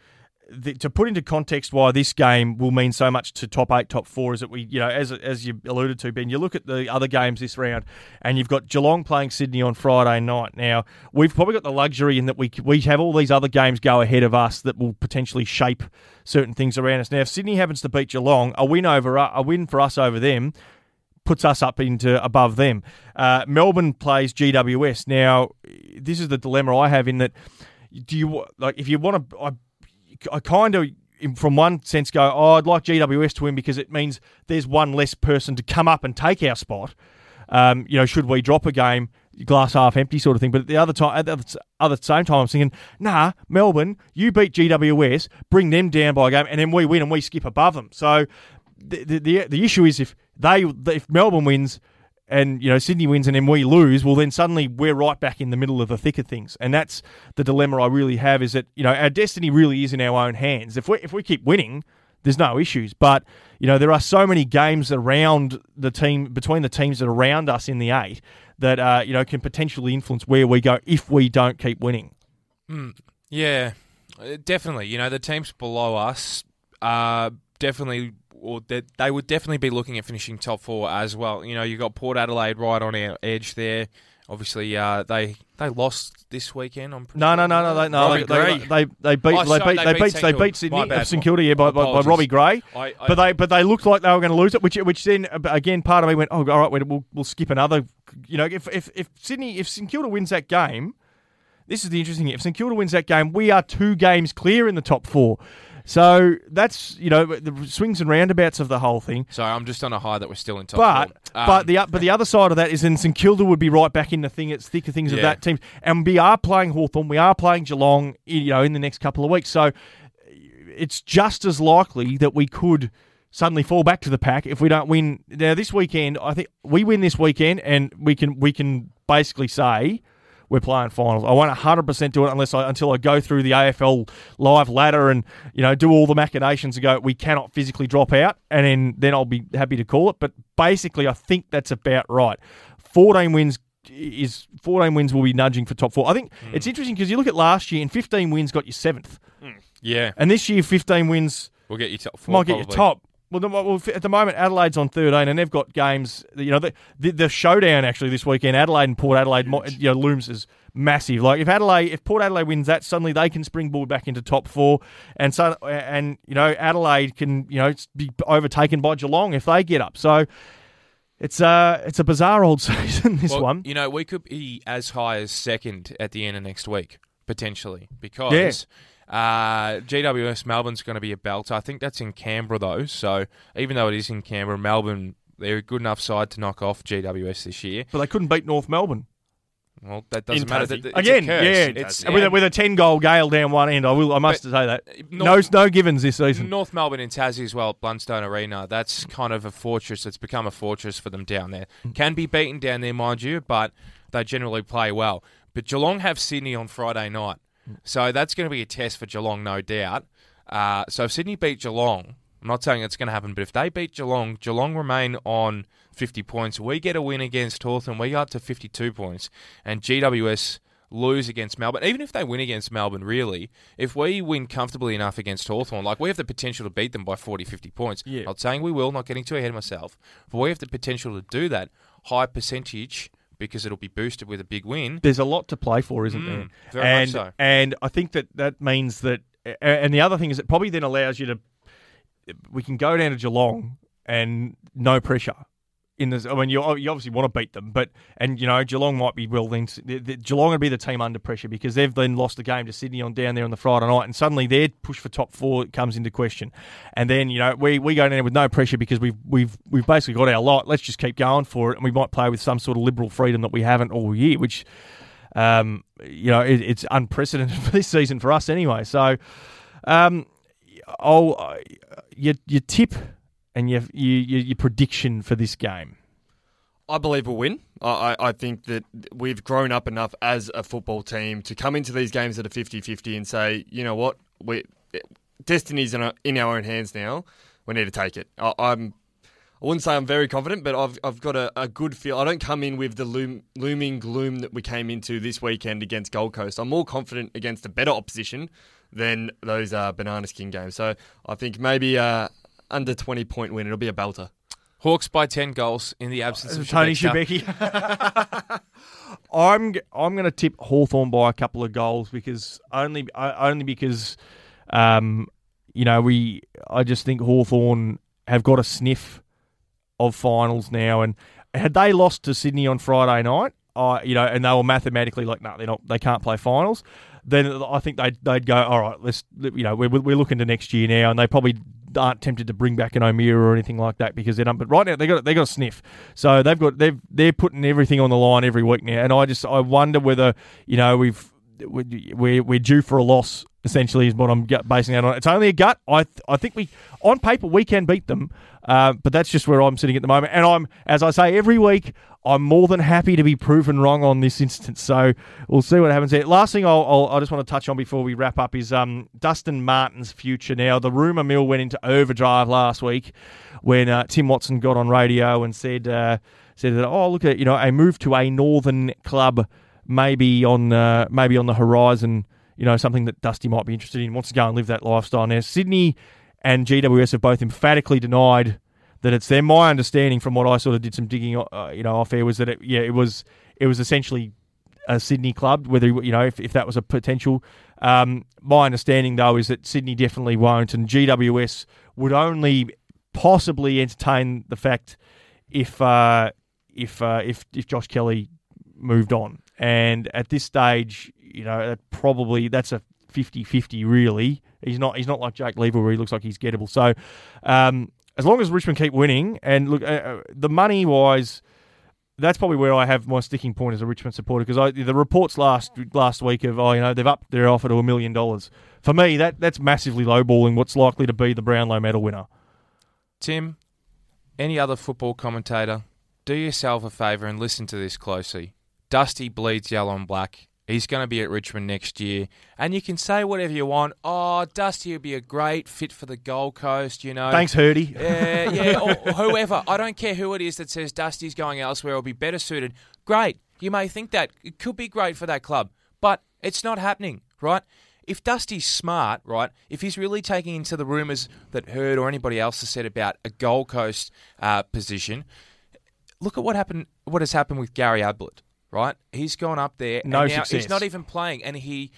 The, to put into context why this game will mean so much to top eight, top four is that we, you know, as as you alluded to, Ben, you look at the other games this round, and you've got Geelong playing Sydney on Friday night. Now we've probably got the luxury in that we we have all these other games go ahead of us that will potentially shape certain things around us. Now, if Sydney happens to beat Geelong, a win over a win for us over them puts us up into above them. Uh, Melbourne plays GWS. Now, this is the dilemma I have in that. Do you like if you want to? I, I kind of, from one sense, go, oh, I'd like GWS to win because it means there's one less person to come up and take our spot. Um, you know, should we drop a game, glass half empty sort of thing. But at the other time, at the other, same time, I'm thinking, nah, Melbourne, you beat GWS, bring them down by a game, and then we win and we skip above them. So the the, the, the issue is if they if Melbourne wins and you know Sydney wins and then we lose, well then suddenly we're right back in the middle of the thick of things, and that's the dilemma I really have. Is that you know our destiny really is in our own hands. If we if we keep winning, there's no issues. But you know there are so many games around the team between the teams that are around us in the eight that uh, you know can potentially influence where we go if we don't keep winning.
Yeah, uh, definitely. You know, the teams below us are definitely, or they, they would definitely be looking at finishing top four as well. You know, you got Port Adelaide right on our edge there. Obviously, uh, they they lost this weekend. I'm pretty
No,
sure.
no, no, no, they, no. They, they, they, they beat
Oh,
they
sorry,
beat
they beat
they beat Sydney
bad.
St Kilda yeah, by, by, by Robbie Gray.
I, I,
But they but they looked like they were going to lose it, which which then uh, again part of me went, oh, all right, we'll we'll skip another. You know, if if if Sydney if St Kilda wins that game, this is the interesting. thing. If St Kilda wins that game, we are two games clear in the top four. So that's you know the swings and roundabouts of the whole thing.
sorry, I'm just on a high that we're still in top
But.
Um,
but the but the other side of that is then St Kilda would be right back in the thing, it's thicker things of that team, and we are playing Hawthorn, we are playing Geelong, you know, in the next couple of weeks. So it's just as likely that we could suddenly fall back to the pack if we don't win. Now this weekend, I think we win this weekend, and we can we can basically say we're playing finals. I won't 100% do it unless I until I go through the AFL live ladder and you know do all the machinations and go. We cannot physically drop out, and then then I'll be happy to call it. But basically, I think that's about right. 14 wins is 14 wins will be nudging for top four. I think hmm. it's interesting because you look at last year and 15 wins got you seventh, hmm.
Yeah,
and this year 15 wins
we'll get you top four.
might get you
probably.
top. Well, the, well, at the moment, Adelaide's on 13, and they've got games. You know, the, the, the showdown actually this weekend, Adelaide and Port Adelaide, mo- you know, looms as massive. Like if Adelaide, if Port Adelaide wins that, suddenly they can springboard back into top four, and so and you know Adelaide can you know be overtaken by Geelong if they get up. So it's uh it's a bizarre old season this
Well,
one.
You know, we could be as high as second at the end of next week, potentially, because uh, GWS Melbourne's going to be a belt. I think that's in Canberra, though. So even though it is in Canberra, Melbourne, they're a good enough side to knock off GWS this year.
But they couldn't beat North Melbourne
Well, that doesn't
In
matter.
Tassie.
That- a
again.
curse.
Yeah,
It's,
with, a, with a ten goal gale down one end. I will. I must say that.
North-
no, no givens this season.
North Melbourne in Tassie as well at Blundstone Arena. That's kind of a fortress. It's become a fortress for them down there. Can be beaten down there, mind you, but they generally play well. But Geelong have Sydney on Friday night. So that's going to be a test for Geelong, no doubt. Uh, so if Sydney beat Geelong, I'm not saying it's going to happen, but if they beat Geelong, Geelong remain on 50 points. We get a win against Hawthorn, we go up to 52 points. And GWS lose against Melbourne, even if they win against Melbourne, really, if we win comfortably enough against Hawthorn, like we have the potential to beat them by 40, 50 points.
Yeah.
Not saying we will, not getting too ahead of myself, but we have the potential to do that. High percentage because it'll be boosted with a big win.
there's a lot to play for, isn't
Mm,
there?
very much
and
so.
and I think that that means that, and the other thing is it probably then allows you to, we can go down to Geelong and no pressure. In I mean, you, you obviously want to beat them, but and you know Geelong might be well then. The, the, Geelong would be the team under pressure because they've then lost the game to Sydney on down there on the Friday night, and suddenly their push for top four comes into question. And then you know we, we go down there with no pressure because we've we've we've basically got our lot. Let's just keep going for it, and we might play with some sort of liberal freedom that we haven't all year, which um, you know, it, it's unprecedented for this season for us anyway. So, um, I'll uh, your your tip and your, your your prediction for this game.
I believe we'll win. I, I think that we've grown up enough as a football team to come into these games at a 50-50 and say, you know what, we destiny's in our, in our own hands now. We need to take it. I, I'm. I wouldn't say I'm very confident, but I've, I've got a, a good feel. I don't come in with the loom, looming gloom that we came into this weekend against Gold Coast. I'm more confident against a better opposition than those uh, King games. So I think maybe uh, under 20 point win. It'll be a belter.
Hawks by 10 goals in the absence of
Tony
Shebeki.
Shebeki. I'm g- I'm going to tip Hawthorn by a couple of goals because only uh, only because um, you know we I just think Hawthorn have got a sniff of finals now and had they lost to Sydney on Friday night, I you know and they were mathematically like no they're not they can't play finals. Then I think they'd, they'd go all right. Let's you know we're, we're looking to next year now, and they probably aren't tempted to bring back an O'Meara or anything like that because they're done. But right now they got they got a sniff, so they've got they've they're putting everything on the line every week now, and I just I wonder whether you know we've we're we're due for a loss. Essentially, is what I'm basing that on. It's only a gut. I th- I think we on paper we can beat them, uh, but that's just where I'm sitting at the moment. And I'm as I say every week, I'm more than happy to be proven wrong on this instance. So we'll see what happens there. Last thing I'll, I'll I just want to touch on before we wrap up is um Dustin Martin's future. Now the rumor mill went into overdrive last week when uh, Tim Watson got on radio and said uh, said that oh look at you know a move to a northern club maybe on uh, maybe on the horizon. You know something that Dusty might be interested in. Wants to go and live that lifestyle. Now Sydney and GWS have both emphatically denied that it's there. My understanding from what I sort of did some digging, uh, you know, off air was that it, yeah, it was it was essentially a Sydney club. Whether you know if, if that was a potential. Um, my understanding though is that Sydney definitely won't, and GWS would only possibly entertain the fact if uh, if uh, if if Josh Kelly moved on. And at this stage, you know, that probably that's a 50-50 really. He's not he's not like Jake Lever where he looks like he's gettable. So um, as long as Richmond keep winning and look uh, uh, the money wise that's probably where I have my sticking point as a Richmond supporter because the reports last last week of oh you know they've upped their offer to a million dollars for me that that's massively lowballing what's likely to be the Brownlow medal winner.
Tim, any other football commentator, do yourself a favour and listen to this closely. Dusty bleeds yellow and black. He's going to be at Richmond next year. And you can say whatever you want. Oh, Dusty would be a great fit for the Gold Coast, you know.
Thanks, Hurdy.
Yeah, yeah, or whoever. I don't care who it is that says Dusty's going elsewhere or be better suited. Great. You may think that. It could be great for that club. But it's not happening, right? If Dusty's smart, right, if he's really taking into the rumours that Herd or anybody else has said about a Gold Coast uh, position, look at what happened. What has happened with Gary Ablett, right? He's gone up there.
No
and now
success.
He's not even playing, and he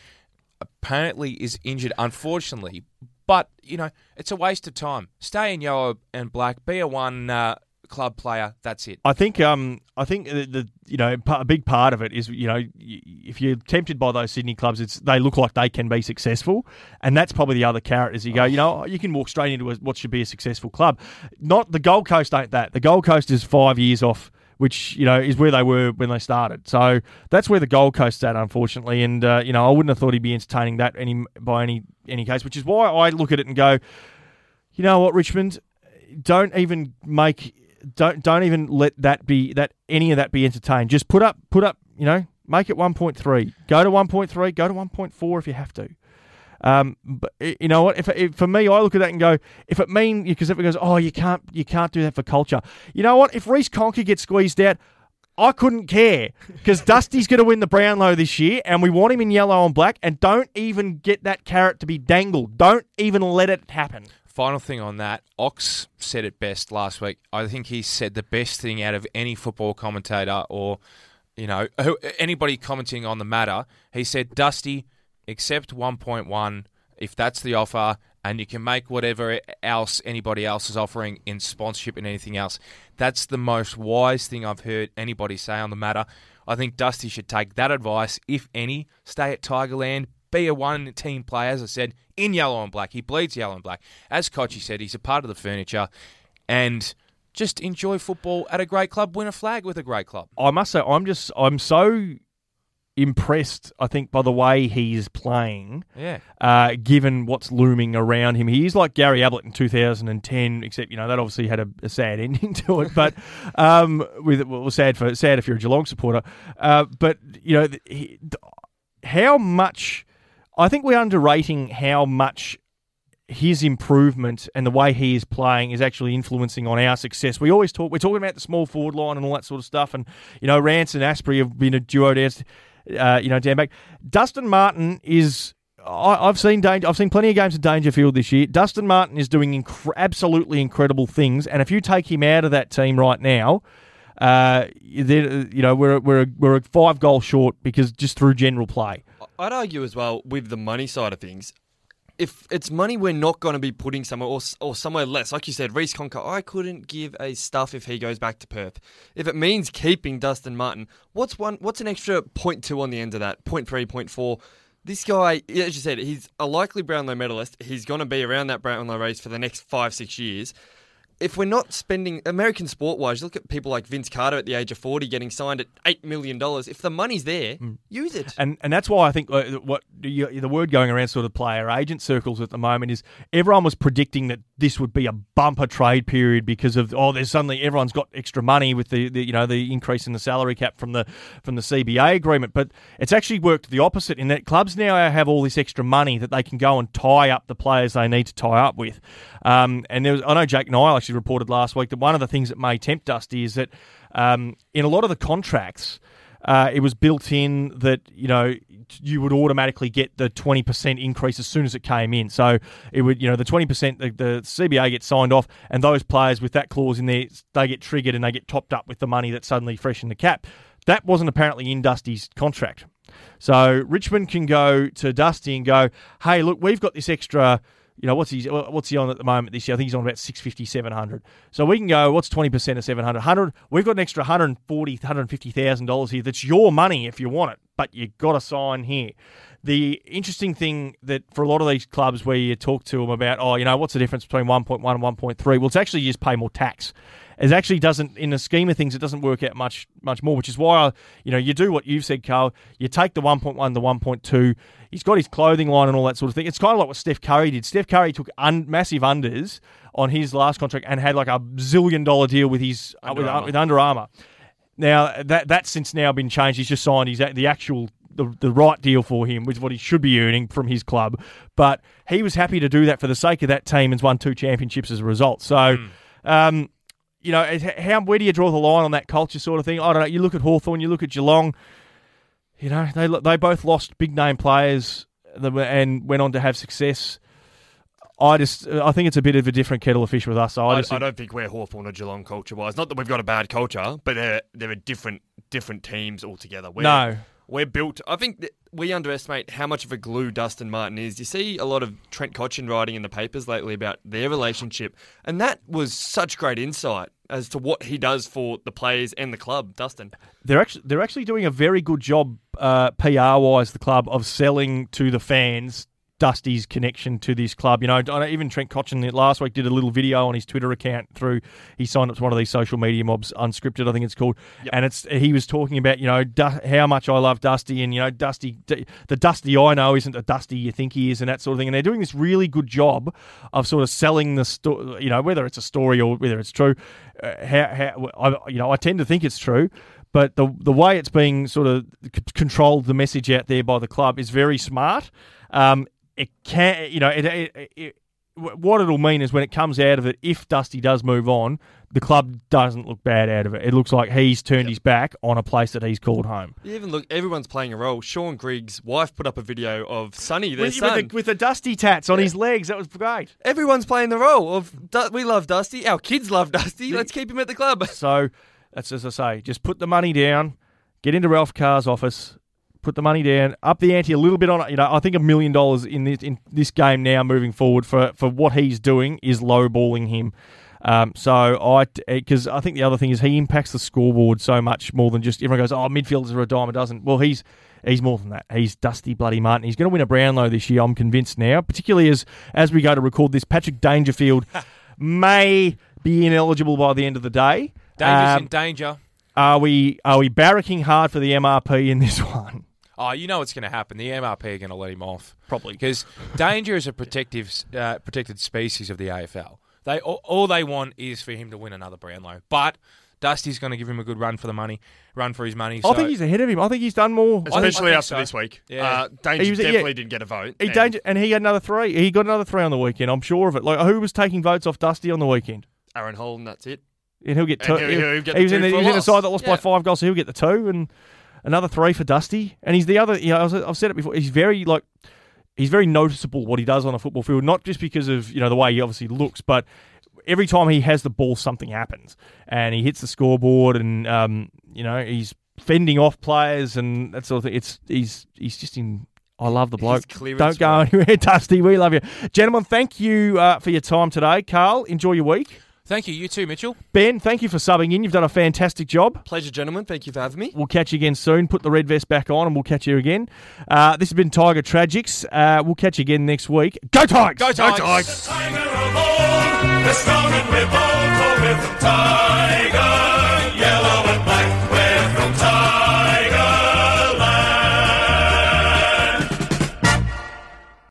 apparently is injured, unfortunately. But you know, it's a waste of time. Stay in yellow and black. Be a one uh, club player. That's it.
I think um I think the, the you know a big part of it is you know if you're tempted by those Sydney clubs, it's they look like they can be successful, and that's probably the other carrot. Is you go, you know, you can walk straight into a, what should be a successful club. Not the Gold Coast ain't that. The Gold Coast is five years off. Which you know is where they were when they started, so that's where the Gold Coast's at, unfortunately. And uh, you know I wouldn't have thought he'd be entertaining that any by any any case, which is why I look at it and go, you know what, Richmond, don't even make don't don't even let that be that any of that be entertained. Just put up put up you know make it one point three. Go to one point three. Go to one point four if you have to. Um, but you know what? If, if for me, I look at that and go, if it mean because if it goes, oh, you can't you can't do that for culture. You know what? If Reece Conca gets squeezed out. I couldn't care because Dusty's going to win the Brownlow this year, and we want him in yellow and black. And don't even get that carrot to be dangled. Don't even let it happen.
Final thing on that, Ox said it best last week. I think he said the best thing out of any football commentator or, you know, anybody commenting on the matter. He said, Dusty, accept 1.1 if that's the offer, and you can make whatever else anybody else is offering in sponsorship and anything else. That's the most wise thing I've heard anybody say on the matter. I think Dusty should take that advice, if any, stay at Tigerland, be a one team player, as I said, in yellow and black. He bleeds yellow and black. As Kochi said, he's a part of the furniture and just enjoy football at a great club, win a flag with a great club.
I must say, I'm just I'm so impressed. I think by the way he's playing,
Yeah.
uh, given what's looming around him. He is like Gary Ablett in 2010, except you know that obviously had a, a sad ending to it. But um, with well, sad for sad if you're a Geelong supporter. Uh, but you know he, how much. I think we're underrating how much his improvement and the way he is playing is actually influencing on our success. We always talk, we're talking about the small forward line and all that sort of stuff. And, you know, Rance and Astbury have been a duo down, uh, you know, down back. Dustin Martin is. I, I've seen danger. I've seen plenty of games at Dangerfield this year. Dustin Martin is doing inc- absolutely incredible things, and if you take him out of that team right now, uh, you know we're we're we're a five goal short because just through general play.
I'd argue as well with the money side of things. If it's money we're not going to be putting somewhere or, or somewhere less, like you said, Reece Conca, I couldn't give a stuff if he goes back to Perth. If it means keeping Dustin Martin, what's one? What's an extra point two on the end of that? Point three, point four. This guy, as you said, he's a likely Brownlow medalist. He's going to be around that Brownlow race for the next five, six years. If we're not spending American sport wise, look at people like Vince Carter at the age of 40 getting signed at $8 million. If the money's there, use it.
And and that's why I think uh, what you, the word going around sort of player agent circles at the moment is everyone was predicting that this would be a bumper trade period because of oh there's suddenly everyone's got extra money with the, the you know the increase in the salary cap from the from the CBA agreement, but it's actually worked the opposite in that clubs now have all this extra money that they can go and tie up the players they need to tie up with. Um, and there was I know Jake Niall actually reported last week that one of the things that may tempt Dusty is that um, in a lot of the contracts uh, it was built in that you know you would automatically get the 20% increase as soon as it came in. So it would, you know, the 20%, the, the CBA gets signed off, and those players with that clause in there, they get triggered and they get topped up with the money that's suddenly fresh in the cap. That wasn't apparently in Dusty's contract. So Richmond can go to Dusty and go, hey, look, we've got this extra. You know what's he what's he on at the moment this year? I think he's on about 650, 700. So we can go. What's twenty percent of 700? 100. We've got an extra 140, 150 thousand dollars here. That's your money if you want it, but you got to sign here. The interesting thing that for a lot of these clubs where you talk to them about, oh, you know, what's the difference between 1.1 and 1.3? Well, it's actually you just pay more tax. It actually doesn't, in the scheme of things, it doesn't work out much much more. Which is why I, you know you do what you've said, Karl. You take the one point one, the one point two. He's got his clothing line and all that sort of thing. It's kind of like what Steph Curry did. Steph Curry took un- massive unders on his last contract and had like a zillion dollar deal with his uh, with, uh, with Under Armour. Now that that's since now been changed. He's just signed his the actual the, the right deal for him with what he should be earning from his club. But he was happy to do that for the sake of that team and won two championships as a result. So,
Mm.
um, you know, how where do you draw the line on that culture sort of thing? I don't know. You look at Hawthorn, you look at Geelong. You know, they they both lost big name players and went on to have success. I just I think it's a bit of a different kettle of fish with us. I,
I, I
think-
don't think we're Hawthorn or Geelong culture wise. Not that we've got a bad culture, but they're they're a different different teams altogether. We're,
no.
We're built.
I think we underestimate how much of a glue Dustin Martin is. You see a lot of Trent Cotchin writing in the papers lately about their relationship, and that was such great insight as to what he does for the players and the club. Dustin,
they're actually they're actually doing a very good job uh, PR wise. The club of selling to the fans Dusty's connection to this club. You know, even Trent Cotchin last week did a little video on his Twitter account through he signed up to one of these social media mobs, unscripted, I think it's called, and it's he was talking about you know du- how much I love Dusty and you know Dusty D- the Dusty I know isn't the Dusty you think he is and that sort of thing. And they're doing this really good job of sort of selling the story. you know whether it's a story or whether it's true. Uh, how, how I, you know I tend to think it's true but the the way it's being sort of c- controlled, the message out there by the club is very smart. Um, it can, you know, it, it, it, what it'll mean is when it comes out of it, if Dusty does move on, the club doesn't look bad out of it. It looks like he's turned his back on a place that he's called home.
you even look, everyone's playing a role. Shaun Grigg's wife put up a video of Sonny, their
With,
son.
with, the, with the Dusty tats on his legs, that was great.
Everyone's playing the role of we love Dusty. Our kids love Dusty. Let's keep him at the club.
So that's as I say, just put the money down, get into Ralph Carr's office, put the money down, up the ante a little bit on it. You know, I think a million dollars in this in this game now moving forward for for what he's doing is lowballing him. Um, so I because I think the other thing is he impacts the scoreboard so much more than just everyone goes, oh, midfielders are a dime a dozen. Well, he's he's more than that. He's Dusty Bloody Martin. He's going to win a Brownlow this year. I'm convinced now, particularly as as we go to record this. Patrick Dangerfield may be ineligible by the end of the day.
Danger's
Um,
in danger.
are we are we barracking hard for the MRP in this one?
Oh, you know what's going to happen. The MRP are going to let him off.
Probably.
Because danger is a protective, uh, protected species of the AFL. They all, all they want is for him to win another Brownlow. But Dusty's going to give him a good run for the money, run for his money.
I think he's ahead of him. I think he's done more.
Especially
think
after
so.
this week.
Yeah.
Uh, Danger
He was- yeah.
definitely didn't get a vote.
He
and
danger, and he had another three. He got another three on the weekend. I'm sure of it. Like who was taking votes off Dusty on the weekend?
Aaron Holden, that's it.
And he'll get two.
he'll-
he'll-
he'll get
he was in the, he was in a side that lost by five goals, so he'll get the two and another three for Dusty. And he's the other. You know, I've said it before. He's very like he's very noticeable what he does on a football field, not just because of you know the way he obviously looks, but every time he has the ball, something happens, and he hits the scoreboard, and um, you know he's fending off players and that sort of thing. It's he's he's just in. I love the bloke. Don't go anywhere, Dusty. We love you, gentlemen. Thank you uh, for your time today, Karl. Enjoy your week.
Thank you. You too, Mitchell.
Ben, thank you for subbing in. You've done a fantastic job.
Pleasure, gentlemen. Thank you for having me.
We'll catch you again soon. Put the red vest back on and we'll catch you again. Uh, this has been Tiger Tragics. Uh, we'll catch you again next week. Go Tigers!
Go Tigers!
Tiger of old, the strong and we're bold, for we're from Tiger, yellow and